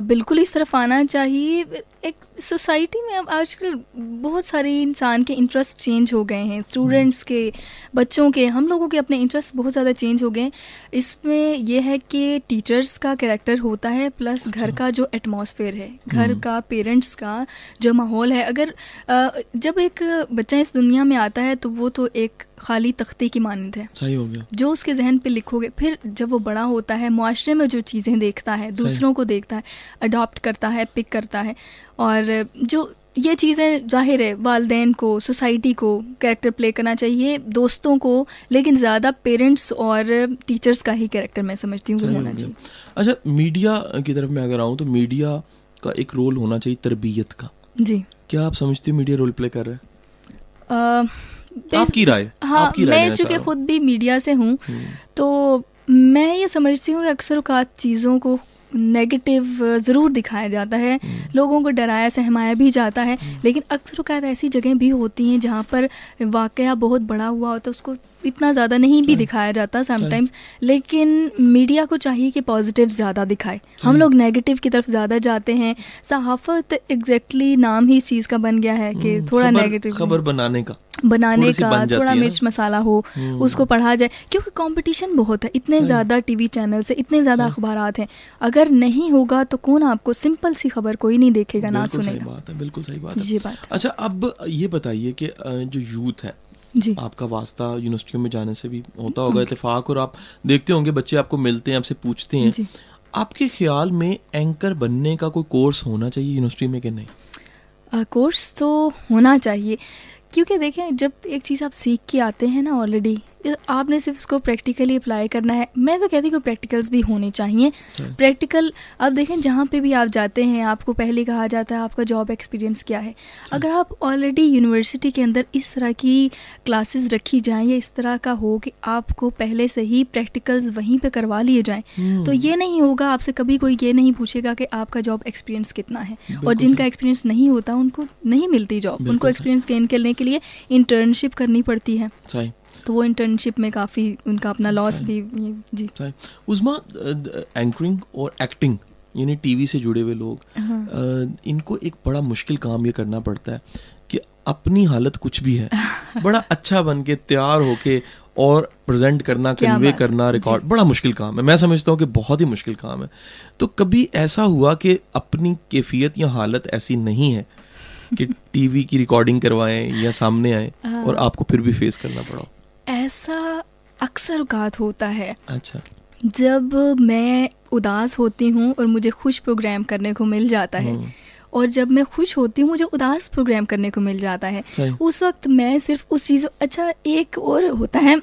Speaker 2: बिल्कुल इस तरफ़ आना चाहिए। एक सोसाइटी में अब आजकल बहुत सारे इंसान के इंटरेस्ट चेंज हो गए हैं स्टूडेंट्स के बच्चों के हम लोगों के अपने इंटरेस्ट बहुत ज़्यादा चेंज हो गए हैं। इसमें यह है कि टीचर्स का कैरेक्टर होता है प्लस घर का जो एटमॉस्फेयर है घर
Speaker 1: हम्म।
Speaker 2: का पेरेंट्स का जो माहौल है। अगर जब एक बच्चा इस दुनिया में आता है तो वो तो एक खाली तख्ते की मानद है।
Speaker 1: सही हो गया।
Speaker 2: जो उसके जहन पे लिखोगे फिर जब वो बड़ा होता है मुआशरे में जो चीज़ें देखता है दूसरों को देखता है अडॉप्ट करता है पिक करता है और जो ये चीज़ें ज़ाहिर है वालदेन को सोसाइटी को कैरेक्टर प्ले करना चाहिए दोस्तों को लेकिन ज़्यादा पेरेंट्स और टीचर्स का ही कैरेक्टर मैं समझती हूँ होना चाहिए।
Speaker 1: अच्छा मीडिया की तरफ़ मैं अगर आऊँ तो मीडिया का एक रोल होना चाहिए तरबियत का।
Speaker 2: जी।
Speaker 1: क्या आप समझते हो मीडिया रोल प्ले कर रहा है? आपकी राय
Speaker 2: हाँ
Speaker 1: आपकी राय
Speaker 2: मैं चूँकि खुद भी मीडिया से हूँ
Speaker 1: हूँ।
Speaker 2: तो मैं ये समझती हूँ कि अक्सर औकात चीज़ों को नेगेटिव ज़रूर दिखाया जाता है।
Speaker 1: हम्म।
Speaker 2: लोगों को डराया सहमाया भी जाता है। लेकिन अक्सर औकात ऐसी जगह भी होती हैं जहाँ पर वाक़ बहुत बड़ा हुआ होता है उसको इतना ज़्यादा नहीं भी दिखाया जाता समटाइम्स लेकिन मीडिया को चाहिए कि पॉजिटिव ज़्यादा दिखाए। हम लोग नेगेटिव की तरफ़ ज़्यादा जाते हैं। सहाफ़त एग्जैक्टली नाम ही इस चीज़ का बन गया है कि
Speaker 1: हम्म,
Speaker 2: थोड़ा नेगेटिव
Speaker 1: खबर बनाने का।
Speaker 2: बनाने का
Speaker 1: बन
Speaker 2: थोड़ा मिर्च मसाला हो
Speaker 1: हम्म।
Speaker 2: उसको पढ़ा जाए। क्योंकि कंपटीशन बहुत है इतने ज़्यादा टीवी चैनल से इतने ज़्यादा अखबार हैं। अगर नहीं होगा तो कौन आपको सिंपल सी खबर कोई नहीं देखेगा ना
Speaker 1: बिल्कुल सही
Speaker 2: सुनेगा।
Speaker 1: बात है बिल्कुल सही बात है।
Speaker 2: ये बात
Speaker 1: अच्छा अब ये बताइए कि जो यूथ है
Speaker 2: जी।
Speaker 1: आपका वास्ता यूनिवर्सिटियों में जाने से भी होता होगा इतफाक और आप देखते होंगे बच्चे आपको मिलते हैं आपसे पूछते हैं।
Speaker 2: जी।
Speaker 1: आपके ख्याल में एंकर बनने का कोई कोर्स होना चाहिए यूनिवर्सिटी में कि नहीं?
Speaker 2: आ, कोर्स तो होना चाहिए क्योंकि देखें जब एक चीज़ आप सीख के आते हैं ना ऑलरेडी आपने सिर्फ़ उसको प्रैक्टिकली अप्लाई करना है। मैं तो कहती हूँ प्रैक्टिकल्स भी होने चाहिए। प्रैक्टिकल अब देखें जहाँ पे भी आप जाते हैं आपको पहले कहा जाता है आपका जॉब एक्सपीरियंस क्या है। अगर आप ऑलरेडी यूनिवर्सिटी के अंदर इस तरह की क्लासेस रखी जाएँ या इस तरह का हो कि आपको पहले से ही प्रैक्टिकल्स वहीं पर करवा लिए जाएँ
Speaker 1: हम्म।
Speaker 2: तो ये नहीं होगा। आपसे कभी कोई ये नहीं पूछेगा कि आपका जॉब एक्सपीरियंस कितना है। और जिनका एक्सपीरियंस नहीं होता उनको नहीं मिलती जॉब उनको एक्सपीरियंस गेन करने के लिए इंटर्नशिप करनी पड़ती है।
Speaker 1: सही।
Speaker 2: तो वो इंटर्नशिप में काफ़ी उनका अपना लॉस भी जी।
Speaker 1: उस्मा एंकरिंग और एक्टिंग यानी टीवी से जुड़े हुए लोग
Speaker 2: हाँ।
Speaker 1: इनको एक बड़ा मुश्किल काम ये करना पड़ता है कि अपनी हालत कुछ भी है (laughs) बड़ा अच्छा बन के तैयार होके और प्रेजेंट करना कन्वे करना रिकॉर्ड बड़ा मुश्किल काम है। मैं समझता हूँ कि बहुत ही मुश्किल काम है। तो कभी ऐसा हुआ कि अपनी कैफियत या हालत ऐसी नहीं है कि (laughs) टीवी की रिकॉर्डिंग करवाएँ या सामने आए
Speaker 2: हाँ।
Speaker 1: और आपको फिर भी फेस करना पड़ा
Speaker 2: ऐसा अक्सर औकात होता है।
Speaker 1: अच्छा।
Speaker 2: जब मैं उदास होती हूँ और मुझे खुश प्रोग्राम करने को मिल जाता है
Speaker 1: हम्म,
Speaker 2: और जब मैं खुश होती हूँ मुझे उदास प्रोग्राम करने को मिल जाता है उस वक्त मैं सिर्फ़ उस चीज़ अच्छा एक और होता है।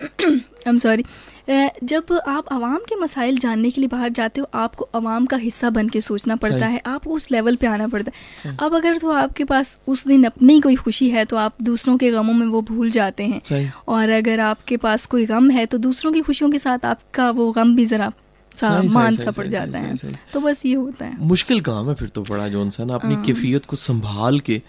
Speaker 2: आई एम सॉरी जब आप आवाम के मसाइल जानने के लिए बाहर जाते हो आपको आवाम का हिस्सा बन के सोचना पड़ता है आपको उस लेवल पे आना पड़ता है। अब अगर तो आपके पास उस दिन अपनी कोई खुशी है तो आप दूसरों के गमों में वो भूल जाते हैं। और अगर आपके पास कोई गम है तो दूसरों की खुशियों के साथ आपका वो गम भी ज़रा सा मान सा पड़ जाता है। तो बस ये होता है।
Speaker 1: मुश्किल काम है फिर तो बड़ा जोन सा ना अपनी
Speaker 2: हाँ।
Speaker 1: कैफियत को संभाल के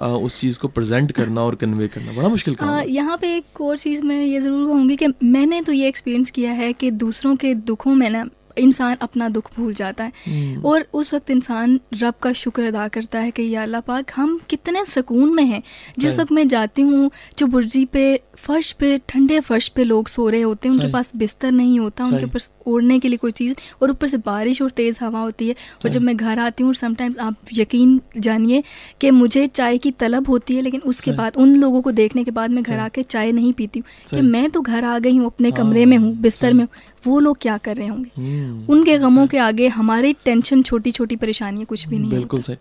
Speaker 1: उस चीज़ को प्रेजेंट करना और कन्वे करना। बड़ा मुश्किल काम
Speaker 2: हाँ
Speaker 1: है।
Speaker 2: यहाँ पे एक और चीज़ मैं ये ज़रूर कहूँगी कि मैंने तो ये एक्सपीरियंस किया है कि दूसरों के दुखों में ना इंसान अपना दुख भूल जाता है।
Speaker 1: हम्म,
Speaker 2: और उस वक्त इंसान रब का शुक्र अदा करता है कि या अल्लाह पाक हम कितने सुकून में हैं। जिस वक्त मैं जाती हूँ जो बुर्जी पे फर्श पे ठंडे फर्श पे लोग सो रहे होते हैं उनके पास बिस्तर नहीं होता उनके। ऊपर ओढ़ने के लिए कोई चीज़ और ऊपर से बारिश और तेज़ हवा होती है। और जब मैं घर आती हूँ समटाइम्स आप यकीन जानिए कि मुझे चाय की तलब होती है लेकिन उसके बाद उन लोगों को देखने के बाद मैं घर। आके चाय नहीं पीती हूँ। कि मैं तो घर आ गई हूँ अपने
Speaker 1: हाँ,
Speaker 2: कमरे में हूँ बिस्तर में हूँ। वो लोग क्या कर रहे होंगे?
Speaker 1: हम्म,
Speaker 2: उनके गमों के आगे हमारी टेंशन छोटी छोटी परेशानियाँ कुछ भी नहीं
Speaker 1: बिल्कुल सही।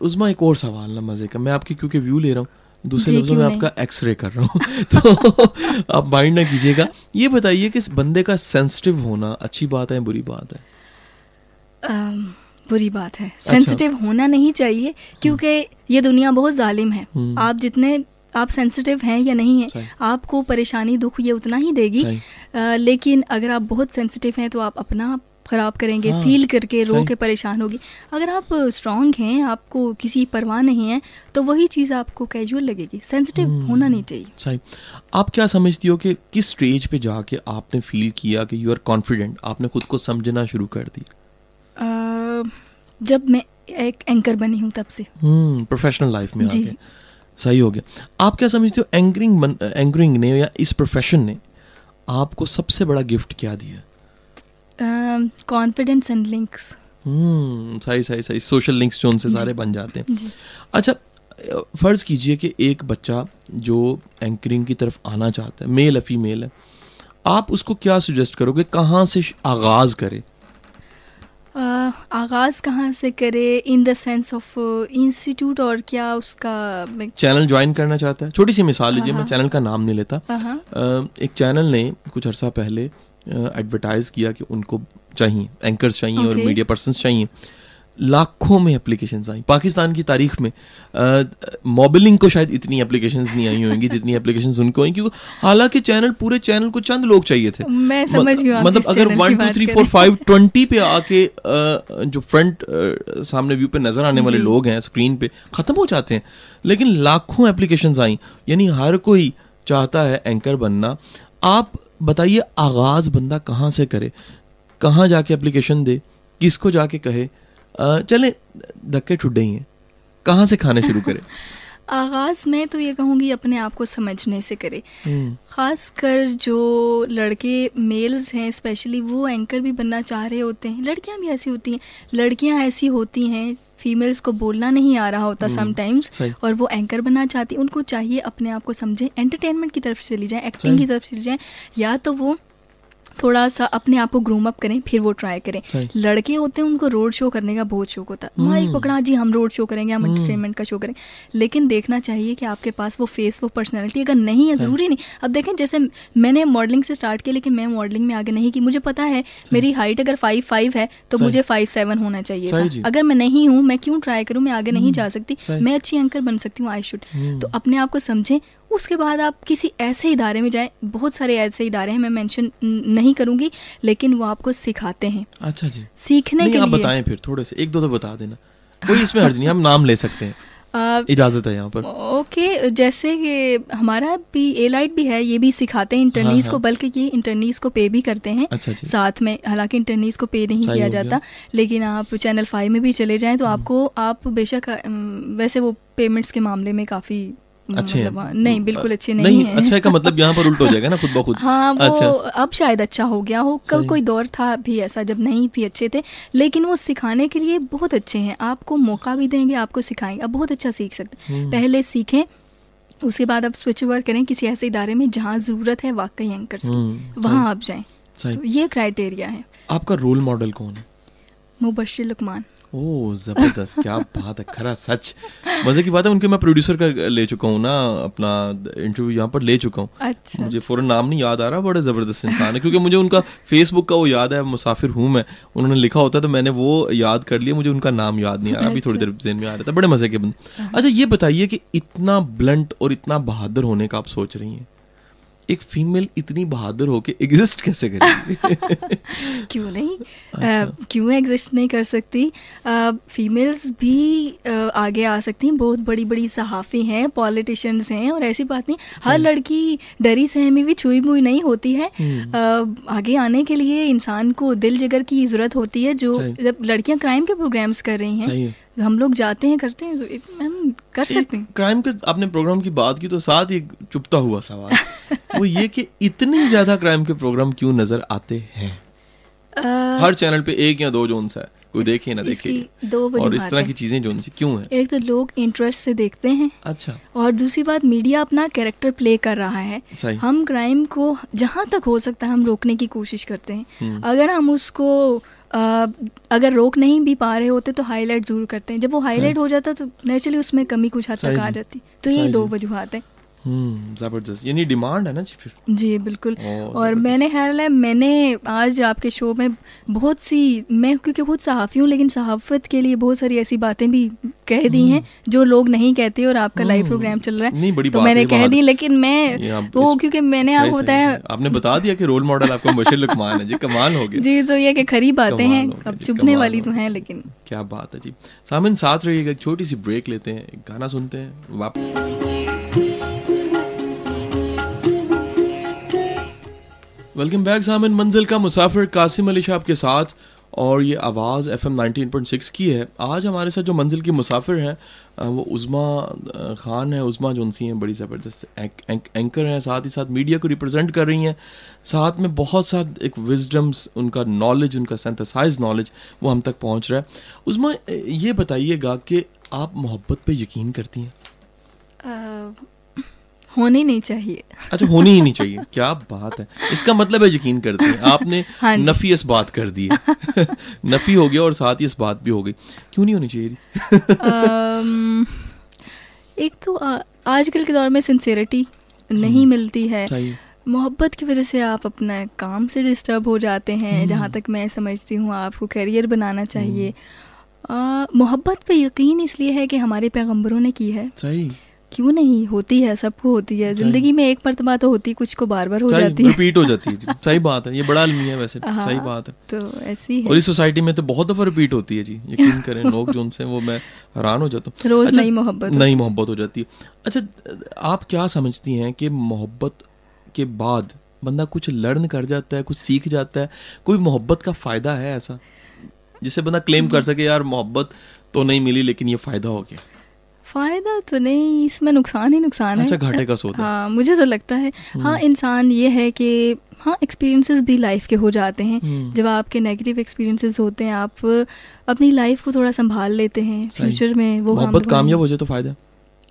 Speaker 1: उस्मा एक और सवाल ना मज़े का। मैं आपकी क्योंकि व्यू ले रहा हूँ दूसरे लफ्जों में आपका एक्सरे कर रहा हूँ। (laughs) तो आप माइंड ना कीजिएगा। ये बताइए कि इस बंदे का सेंसिटिव होना अच्छी बात है बुरी बात है?
Speaker 2: बुरी बात है। सेंसिटिव अच्छा। होना नहीं चाहिए क्योंकि ये दुनिया बहुत जालिम है।
Speaker 1: हम्म।
Speaker 2: आप जितने आप सेंसिटिव हैं या नहीं हैं। आपको परेशानी दुख ये उतना ही देगी। अ, लेकिन अगर आप बहुत सेंसिटिव हैं तो आप अपना खराब करेंगे
Speaker 1: हाँ,
Speaker 2: फील करके रो के परेशान होगी। अगर आप स्ट्रांग हैं आपको किसी परवाह नहीं है तो वही चीज़ आपको कैजुअल लगेगी। सेंसिटिव
Speaker 1: हम्म।
Speaker 2: होना नहीं चाहिए।
Speaker 1: सही। आप क्या समझती हो कि किस स्टेज पे जाके आपने फील किया कि यू आर कॉन्फिडेंट आपने खुद को समझना शुरू कर दी।
Speaker 2: अ, जब मैं एक एंकर बनी हूँ तब से।
Speaker 1: हम्म प्रोफेशनल लाइफ में
Speaker 2: जी।
Speaker 1: आके। सही हो गया। आप क्या समझते हो एंकरिंग एंकरिंग ने या इस प्रोफेशन ने आपको सबसे बड़ा गिफ्ट क्या दिया?
Speaker 2: कॉन्फिडेंस एंड लिंक्स
Speaker 1: हम्म सही सही सही। सोशल लिंक्स जो उनसे सारे बन जाते हैं। अच्छा फ़र्ज़ कीजिए कि एक बच्चा जो एंकरिंग की तरफ़ आना चाहता है मेल है फीमेल है आप उसको क्या सजेस्ट करोगे? कहाँ से आगाज़ करे?
Speaker 2: आगाज़ कहाँ से करे? इन देंस सेंस ऑफ़ इंस्टीट्यूट और क्या उसका
Speaker 1: चैनल ज्वाइन करना चाहता है। छोटी सी मिसाल लीजिए मैं
Speaker 2: हाँ।
Speaker 1: चैनल का नाम नहीं लेता।
Speaker 2: हाँ
Speaker 1: एक चैनल ने कुछ अर्सा पहले एडवर्टाइज किया कि उनको चाहिए एंकर्स चाहिए और मीडिया पर्सन चाहिए। लाखों में एप्लीकेशन आई। पाकिस्तान की तारीख में मॉबलिंग को शायद इतनी एप्लीकेशन नहीं आई होंगी जितनी एप्लीकेशन उनको आई क्योंकि हालाँकि चैनल पूरे चैनल को चंद लोग चाहिए थे।
Speaker 2: मैं समझ गई
Speaker 1: मतलब अगर one two three four five twenty पे आके आ, जो फ्रंट आ, सामने व्यू पे नज़र आने वाले लोग हैं स्क्रीन पे खत्म हो जाते हैं। लेकिन लाखों एप्लीकेशन आई। यानी हर कोई चाहता है एंकर बनना। आप बताइए आगाज़ बंदा कहाँ से करे? कहाँ जाके एप्लीकेशन दे? किसको जाके कहे? चले धक्के ठुड्डे ही हैं। कहाँ से खाने शुरू करें? (laughs)
Speaker 2: आगाज़ में तो ये कहूँगी अपने आप को समझने से करे। हम्म। ख़ास कर जो लड़के मेल्स हैं स्पेशली वो एंकर भी बनना चाह रहे होते हैं। लड़कियाँ भी ऐसी होती हैं। लड़कियाँ ऐसी होती हैं फीमेल्स को बोलना नहीं आ रहा होता समटाइम्स हम्म, और वो एंकर बनना चाहती उनको चाहिए अपने आप को समझें एंटरटेनमेंट की तरफ़ चली जाए एक्टिंग की तरफ़ चली जाए। या तो वो थोड़ा सा अपने आप को ग्रूम अप करें फिर वो ट्राई करें। लड़के होते हैं उनको रोड शो करने का बहुत शौक होता है। माइक हम्म। पकड़ा जी हम रोड शो करेंगे हम एंटरटेनमेंट हम्म। का शो करें। लेकिन देखना चाहिए कि आपके पास वो फेस वो पर्सनैलिटी अगर नहीं है ज़रूरी नहीं। अब देखें जैसे मैंने मॉडलिंग से स्टार्ट किया लेकिन मैं मॉडलिंग में आगे नहीं की। मुझे पता है मेरी हाइट अगर फाइव फाइव है तो मुझे फाइव सेवन होना चाहिए अगर मैं नहीं हूँ मैं क्यों ट्राई करूँ? मैं आगे नहीं हम्म। जा सकती। मैं अच्छी एंकर बन सकती हूँ आई शुड तो अपने आप को समझें उसके बाद आप किसी ऐसे इदारे में जाएँ बहुत सारे ऐसे इदारे हैं मैं मेंशन नहीं करूँगी लेकिन वो आपको सिखाते हैं।
Speaker 1: अच्छा जी।
Speaker 2: सीखने के
Speaker 1: आप लिए। बताएँ फिर थोड़े से एक दो तो बता देना। कोई इसमें हर्ज नहीं हम नाम ले सकते हैं। (laughs) इजाज़त है यहाँ पर।
Speaker 2: ओके जैसे कि हमारा भी ए लाइट भी है ये भी सिखाते हैं इंटरनीस हाँ, को हाँ. बल्कि ये इंटरनीस को पे भी करते हैं। अच्छा साथ में हालाँकि इंटरनीस को पे नहीं किया जाता लेकिन आप चैनल फाइव में भी चले जाएँ तो हम्म। आपको आप बेशक वैसे वो पेमेंट्स के मामले में काफ़ी
Speaker 1: अच्छे
Speaker 2: मतलब, हाँ, नहीं बिल्कुल अच्छे नहीं, नहीं
Speaker 1: है। अच्छा का मतलब यहाँ पर उल्ट हो जाएगा ना खुद ब खुद। (laughs)
Speaker 2: हाँ वो अच्छा। अब शायद अच्छा हो गया हो कल कोई दौर था भी ऐसा जब नहीं भी अच्छे थे लेकिन वो सिखाने के लिए बहुत अच्छे हैं। आपको मौका भी देंगे आपको सिखाएँगे आप बहुत अच्छा सीख सकते हैं। हम्म। पहले सीखें उसके बाद आप स्विच ओवर करें किसी ऐसे इदारे में जहाँ ज़रूरत है वाकई एंकर की। हम्म, वहाँ आप जाएँ। तो ये क्राइटेरिया है।
Speaker 1: आपका रोल मॉडल कौन है?
Speaker 2: मुबशिर लुकमान।
Speaker 1: ओ ज़बरदस्त क्या बात है खरा सच। मज़े की बात है उनके मैं प्रोड्यूसर का ले चुका हूँ ना अपना इंटरव्यू यहाँ पर ले चुका हूँ। अच्छा। मुझे फ़ौरन नाम नहीं याद आ रहा बड़े ज़बरदस्त इंसान है क्योंकि मुझे उनका फेसबुक का वो याद है मुसाफिर हूँ मैं। उन्होंने लिखा होता तो मैंने वो याद कर लिया मुझे उनका नाम याद नहीं आ रहा अभी थोड़ी देर जेन में आ रहा था बड़े मज़े के बंदे। अच्छा ये बताइए कि इतना ब्लंट और इतना बहादुर होने का आप सोच रही हैं। एक फीमेल इतनी बहादुर होके एग्जिस्ट कैसे करेगी? (laughs)
Speaker 2: क्यों नहीं? अच्छा। uh, क्यों एग्जिस्ट नहीं कर सकती? फीमेल्स uh, भी uh, आगे आ सकती हैं बहुत बड़ी बड़ी सहाफ़ी हैं पॉलिटिशियंस हैं और ऐसी बात नहीं। हर लड़की डरी सहमी भी छुई मुई नहीं होती है। uh, आगे आने के लिए इंसान को दिल जिगर की ज़रूरत होती है जो जब लड़कियाँ क्राइम के प्रोग्राम्स कर रही हैं। हम लोग जाते हैं करते हैं तो हम कर सकते हैं।
Speaker 1: क्राइम के आपने प्रोग्राम की बात की तो साथ ही चुपता हुआ सवाल। वो ये कि इतनी ज़्यादा क्राइम के प्रोग्राम क्यों नज़र आते हैं? आ, हर चैनल पे एक या दो जोन सा है। कोई देखे ना देखे।
Speaker 2: दो
Speaker 1: और इस तरह की चीज़ें जो क्यों है?
Speaker 2: एक तो लोग इंटरेस्ट से देखते हैं।
Speaker 1: अच्छा।
Speaker 2: और दूसरी बात मीडिया अपना कैरेक्टर प्ले कर रहा है। हम क्राइम को जहाँ तक हो सकता है हम रोकने की कोशिश करते हैं। हम्म। अगर हम उसको अगर रोक नहीं भी पा रहे होते तो हाईलाइट ज़रूर करते हैं। जब वो हाईलाइट हो जाता तो नेचुरली उसमें कमी कुछ हद तक आ जाती। तो यही दो वजूहत हैं।
Speaker 1: ज़बरदस्त। यानी डिमांड है ना जी फिर?
Speaker 2: जी बिल्कुल। और मैंने ख्याल है मैंने आज आपके शो में बहुत सी मैं क्योंकि खुद सहाफ़ी हूँ लेकिन सहाफ़त के लिए बहुत सारी ऐसी बातें भी कह दी हैं हम्म। जो लोग नहीं कहते और आपका लाइव हम्म। प्रोग्राम चल रहा है। बड़ी तो मैंने कह दी लेकिन मैं वो क्योंकि मैंने आपको बताया
Speaker 1: आपने बता दिया कि रोल मॉडल आपका मुशिर लुकमान है। जी कमाल हो गया।
Speaker 2: जी तो ये कि खरी बातें हैं। अब चुभने वाली तो हैं लेकिन
Speaker 1: क्या बात है जी। सामिन साथ रहिएगा छोटी सी ब्रेक लेते हैं गाना सुनते हैं वापस वेलकम बैक सामिन मंजिल का मुसाफिर कासिम अली शाह के साथ। और ये आवाज़ F M nineteen point six की है। आज हमारे साथ जो मंजिल की मुसाफिर हैं वो उज़मा ख़ान है। उज़मा जोनसी हैं बड़ी ज़बरदस्त एंक, एंकर हैं। साथ ही साथ मीडिया को रिप्रेजेंट कर रही हैं। साथ में बहुत सा एक विजडम्स उनका नॉलेज उनका सेंथेसाइज नॉलेज वो हम तक पहुँच रहा है। उज़मा ये बताइएगा कि आप मोहब्बत पे यकीन करती हैं?
Speaker 2: होनी नहीं चाहिए।
Speaker 1: अच्छा होनी ही नहीं चाहिए। क्या बात है। इसका मतलब है यकीन करते हैं आपने (laughs) हाँ नफी इस बात कर दी (laughs) नफी हो गया और साथ ही इस बात भी हो गई। क्यों नहीं होनी चाहिए?
Speaker 2: एक तो आजकल के दौर में सिंसेरिटी नहीं हम्म, मिलती है। मोहब्बत की वजह से आप अपना काम से डिस्टर्ब हो जाते हैं हम्म। जहाँ तक मैं समझती हूँ आपको करियर बनाना चाहिए। मोहब्बत पे यकीन इसलिए है कि हमारे पैगंबरों ने की है।
Speaker 1: सही।
Speaker 2: क्यों नहीं? होती है सबको होती है। ज़िंदगी में एक मरतबा तो होती कुछ को बार बार हो जाती है।
Speaker 1: रिपीट हो जाती है। सही बात है ये बड़ा अलमी है वैसे। हाँ, सही बात है।
Speaker 2: तो ऐसी है।
Speaker 1: और इस सोसाइटी में तो बहुत दफ़ा रिपीट होती है जी। यकीन करें (laughs) लोग जो उनसे वो मैं हैरान हो जाता
Speaker 2: हूँ। रोज अच्छा, नई मोहब्बत
Speaker 1: नई मोहब्बत हो जाती है। अच्छा आप क्या समझती हैं कि मोहब्बत के बाद बंदा कुछ लर्न कर जाता है कुछ सीख जाता है? कोई मोहब्बत का फ़ायदा है ऐसा? जिससे बंदा क्लेम कर सके यार मोहब्बत तो नहीं मिली लेकिन ये फ़ायदा हो गया।
Speaker 2: फ़ायदा तो नहीं इसमें नुकसान ही नुकसान
Speaker 1: अच्छा, है घाटे का सौदा
Speaker 2: हाँ। मुझे तो लगता है हम्म। हाँ इंसान ये है कि हाँ एक्सपीरियंसेस भी लाइफ के हो जाते हैं। हम्म। जब आपके नेगेटिव एक्सपीरियंसेस होते हैं आप अपनी लाइफ को थोड़ा संभाल लेते हैं फ्यूचर में वो
Speaker 1: कामयाब हो जाए तो फ़ायदा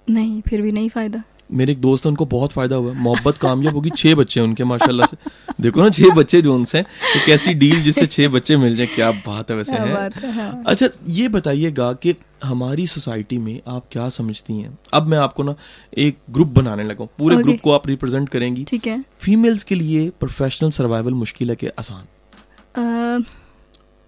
Speaker 2: नहीं फिर भी नहीं फ़ायदा।
Speaker 1: मेरे एक दोस्त है उनको बहुत फ़ायदा हुआ। मोहब्बत कामयाब होगी छह बच्चे उनके माशाल्लाह से। देखो ना छह बच्चे जो उनसे एक कैसी डील जिससे छह बच्चे मिल जाए क्या बात है वैसे है, है? हाँ। अच्छा ये बताइएगा कि हमारी सोसाइटी में आप क्या समझती हैं? अब मैं आपको ना एक ग्रुप बनाने लगा पूरे okay. ग्रुप को आप रिप्रेजेंट करेंगी।
Speaker 2: ठीक है।
Speaker 1: फीमेल्स के लिए प्रोफेशनल सर्वाइवल मुश्किल है कि आसान?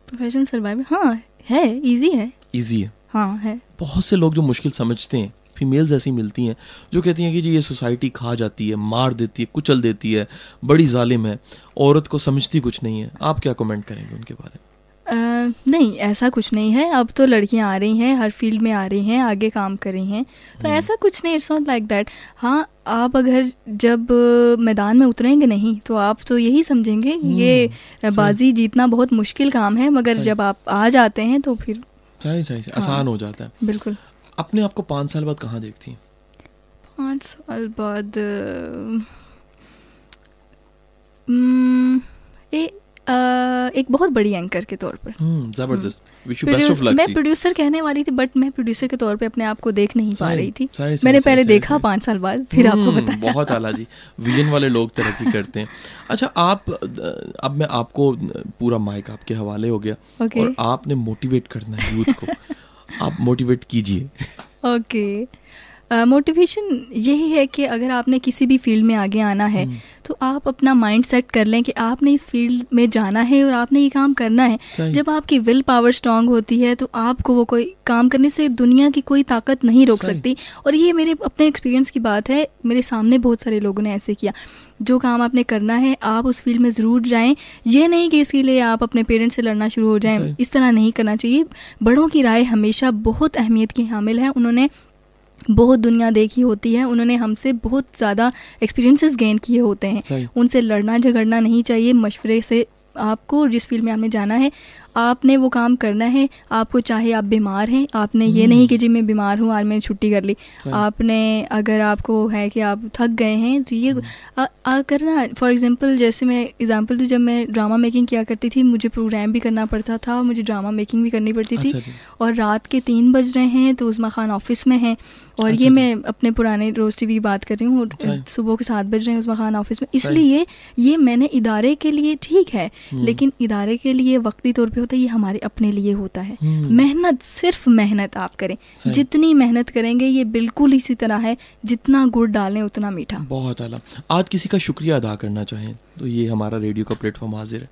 Speaker 2: प्रोफेशनल सर्वाइवल हाँ है इजी है।
Speaker 1: इजी है।
Speaker 2: हाँ है।
Speaker 1: बहुत से लोग जो मुश्किल समझते हैं फीमेल्स ऐसी मिलती हैं जो कहती हैं कि जी ये सोसाइटी खा जाती है मार देती है कुचल देती है बड़ी जालिम है औरत को समझती कुछ नहीं है। आप क्या कमेंट करेंगे उनके बारे में?
Speaker 2: Uh, नहीं ऐसा कुछ नहीं है। अब तो लड़कियाँ आ रही हैं हर फ़ील्ड में आ रही हैं आगे काम कर रही हैं। तो hmm. ऐसा कुछ नहीं इट्स नॉट लाइक दैट हाँ आप अगर जब मैदान में उतरेंगे नहीं तो आप तो यही समझेंगे hmm. ये बाजी जीतना बहुत मुश्किल काम है मगर जब आप आ जाते हैं तो फिर
Speaker 1: सही सही। हाँ, आसान हो जाता है।
Speaker 2: बिल्कुल।
Speaker 1: अपने आप को पाँच साल बाद कहाँ देखती हैं?
Speaker 2: पाँच साल बाद ए, आ, एक बहुत बड़ी एंकर के तौर पर।
Speaker 1: हम्म, ज़बरदस्त। हम्म।
Speaker 2: मैं प्रोड्यूसर कहने वाली थी बट मैं प्रोड्यूसर के तौर पे अपने आप को देख नहीं पा रही थी। साए, साए, मैंने साए, पहले देखा पाँच साल बाद फिर आपको हम्म, बताया
Speaker 1: बहुत आला जी। विजन वाले लोग तरक्की करते हैं। अच्छा आप अब मैं आपको पूरा माइक आपके हवाले हो गया। और आपने मोटिवेट करना है यूथ को। आप मोटिवेट कीजिए।
Speaker 2: ओके मोटिवेशन यही है कि अगर आपने किसी भी फ़ील्ड में आगे आना है हम्म। तो आप अपना माइंड सेट कर लें कि आपने इस फ़ील्ड में जाना है और आपने ये काम करना है। जब आपकी विल पावर स्ट्रांग होती है तो आपको वो कोई काम करने से दुनिया की कोई ताकत नहीं रोक सकती। और ये मेरे अपने एक्सपीरियंस की बात है मेरे सामने बहुत सारे लोगों ने ऐसे किया। जो काम आपने करना है आप उस फ़ील्ड में ज़रूर जाएँ। ये नहीं कि इसके लिए आप अपने पेरेंट्स से लड़ना शुरू हो जाएँ। इस तरह नहीं करना चाहिए। बड़ों की राय हमेशा बहुत अहमियत की हामिल है। उन्होंने बहुत दुनिया देखी होती है। उन्होंने हमसे बहुत ज़्यादा एक्सपीरियंसेस गेन किए होते हैं। उनसे लड़ना झगड़ना नहीं चाहिए। मशवरे से आपको जिस फ़ील्ड में आपने जाना है आपने वो काम करना है आपको चाहे आप बीमार हैं आपने ये नहीं कि जी मैं बीमार हूँ आज मैंने छुट्टी कर ली। आपने अगर आपको है कि आप थक गए हैं तो ये आ, आ करना फॉर एग्जांपल जैसे मैं एग्जांपल तो जब मैं ड्रामा मेकिंग किया करती थी मुझे प्रोग्राम भी करना पड़ता था मुझे ड्रामा मेकिंग भी करनी पड़ती थी। अच्छा और रात के तीन बज रहे हैं तो उस्मा खान ऑफ़िस में हैं। और अच्छा ये मैं अपने पुराने रोज टीवी की बात कर रही हूँ अच्छा सुबह के सात बज रहे हैं उस्मा खान ऑफ़िस में। इसलिए ये मैंने इदारे के लिए ठीक है हम्म। लेकिन इदारे के लिए वक्ती तौर पर होता है ये हमारे अपने लिए होता है। हम्म। मेहनत सिर्फ़ मेहनत आप करें। जितनी मेहनत करेंगे ये बिल्कुल इसी तरह है जितना गुड़ डालें उतना मीठा।
Speaker 1: बहुत आला। आज किसी का शुक्रिया अदा करना चाहें तो ये हमारा रेडियो का प्लेटफॉर्म हाजिर है।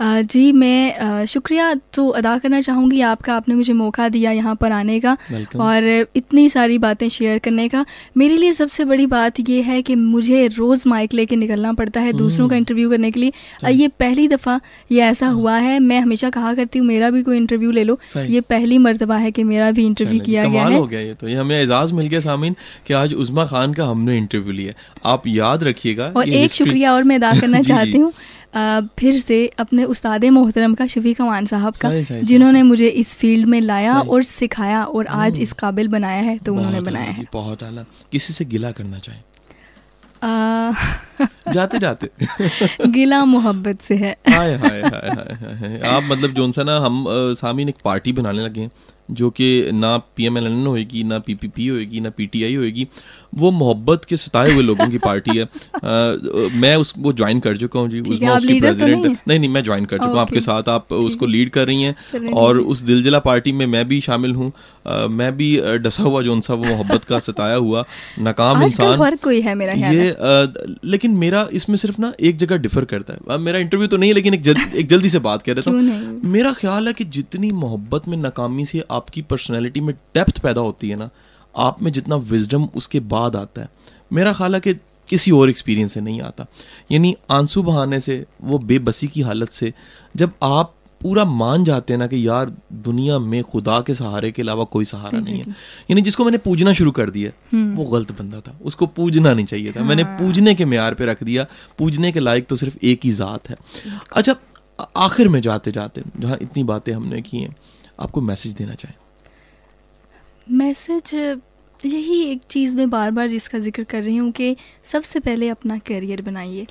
Speaker 2: जी मैं शुक्रिया तो अदा करना चाहूँगी आपका आपने मुझे मौका दिया यहाँ पर आने का और इतनी सारी बातें शेयर करने का। मेरे लिए सबसे बड़ी बात ये है कि मुझे रोज़ माइक लेके निकलना पड़ता है दूसरों का इंटरव्यू हम्म। करने के लिए। ये पहली दफ़ा ये ऐसा हाँ। हुआ है मैं हमेशा कहा करती हूँ मेरा भी कोई इंटरव्यू ले लो। ये पहली मरतबा है कि मेरा भी इंटरव्यू किया गया है।
Speaker 1: हो गया ये तो। ये हमें एजाज़ मिल गया सामिन कि आज उज़मा खान का हमने इंटरव्यू लिया आप याद रखिएगा
Speaker 2: और एक शुक्रिया और मैं अदा (laughs) करना चाहती हूँ। फिर से अपने उस्ताद मोहतरम का शफीक अमान साहब का जिन्होंने मुझे इस फ़ील्ड में लाया और सिखाया और आज। इस काबिल बनाया है तो उन्होंने बनाया है।
Speaker 1: बहुत आला। किसी से गिला करना चाहिए (laughs) जाते जाते।
Speaker 2: गिला मोहब्बत से है।
Speaker 1: हाय हाय हाय हाय आप मतलब जोन सा ना हम सामीन एक पार्टी बनाने लगे हैं। जो कि ना पी एम एल एन होएगी ना पी पी पी होएगी ना पी टी आई होएगी वो मोहब्बत के सताए हुए लोगों की पार्टी है। (laughs) आ, मैं उस वो ज्वाइन कर चुका हूँ जी। उसमें उसकी प्रेसिडेंट तो नहीं, नहीं नहीं मैं ज्वाइन कर चुका हूँ। आपके साथ आप उसको लीड कर रही हैं और उस दिलजला पार्टी में मैं भी शामिल हूँ। मैं भी डसा हुआ जो सा वो मोहब्बत का सताया हुआ नाकाम इंसान।
Speaker 2: हर कोई है मेरा
Speaker 1: ये आ, लेकिन मेरा इसमें सिर्फ़ ना एक जगह डिफर करता है। मेरा इंटरव्यू तो नहीं है लेकिन एक जल्द, एक जल्दी से बात कर रहा था मेरा ख्याल है कि जितनी मोहब्बत में नाकामी से आपकी पर्सनैलिटी में डेप्थ पैदा होती है ना आप में जितना विजडम उसके बाद आता है। मेरा ख्याल है कि किसी और एक्सपीरियंस से नहीं आता। यानी आँसू बहाने से वो बेबसी की हालत से जब आप पूरा मान जाते हैं ना कि यार दुनिया में खुदा के सहारे के अलावा कोई सहारा नहीं है। यानी जिसको मैंने पूजना शुरू कर दिया हम्म। वो गलत बंदा था। उसको पूजना नहीं चाहिए था। हाँ। मैंने पूजने के म्यार पे रख दिया। पूजने के लायक तो सिर्फ़ एक ही ज़ात है। अच्छा आखिर में जाते जाते जहाँ इतनी बातें हमने की हैं आपको मैसेज देना चाहें?
Speaker 2: मैसेज यही एक चीज़ मैं बार बार जिसका ज़िक्र कर रही हूँ कि सबसे पहले अपना करियर बनाइए।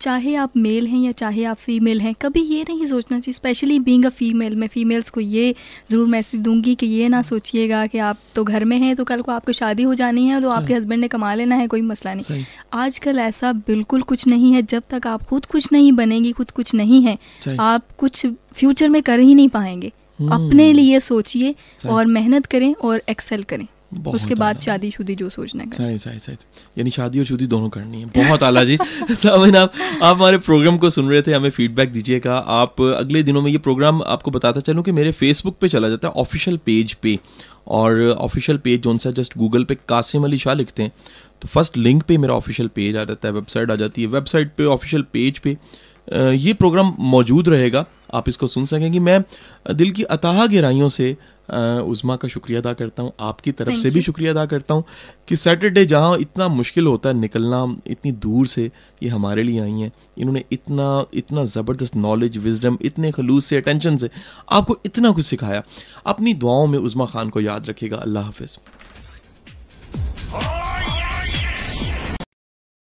Speaker 2: चाहे आप मेल हैं या चाहे आप फीमेल हैं कभी ये नहीं सोचना चाहिए स्पेशली बींग अ फीमेल मैं फीमेल्स को ये ज़रूर मैसेज दूँगी कि ये ना सोचिएगा कि आप तो घर में हैं तो कल को आपको शादी हो जानी है तो आपके हस्बैंड ने कमा लेना है कोई मसला नहीं। आजकल ऐसा बिल्कुल कुछ नहीं है जब तक आप खुद कुछ नहीं बनेंगी खुद कुछ नहीं है आप कुछ फ्यूचर में कर ही नहीं पाएँगे। हम्म। अपने लिए सोचिए और मेहनत करें और एक्सेल करें। उसके बाद शादी शुदी जो सोचना है।
Speaker 1: सही सही सही। यानी शादी और शुदी दोनों करनी है। बहुत आला जी। (laughs) सामिन आप आप हमारे प्रोग्राम को सुन रहे थे हमें फीडबैक दीजिएगा आप अगले दिनों में ये प्रोग्राम आपको बताता चलूँ कि मेरे फेसबुक पे चला जाता है ऑफिशियल पेज पे। और ऑफिशियल पेज जो सा जस्ट गूगल पे कासिम अली शाह लिखते हैं। तो फ़र्स्ट लिंक पे मेरा ऑफिशियल पेज आ जाता है वेबसाइट आ जाती है। वेबसाइट पे ऑफिशियल पेज पे ये प्रोग्राम मौजूद रहेगा। आप इसको सुन सकेंगे मैं दिल की अताह गहराइयों से उज़मा का शुक्रिया अदा करता हूँ। आपकी तरफ़ से भी शुक्रिया अदा करता हूँ कि सैटरडे जहाँ इतना मुश्किल होता है निकलना इतनी दूर से ये हमारे लिए आई हैं। इन्होंने इतना इतना ज़बरदस्त नॉलेज विजडम इतने खलूस से अटेंशन से आपको इतना कुछ सिखाया। अपनी दुआओं में उज़मा खान को याद रखेगा अल्लाह हाफिज़।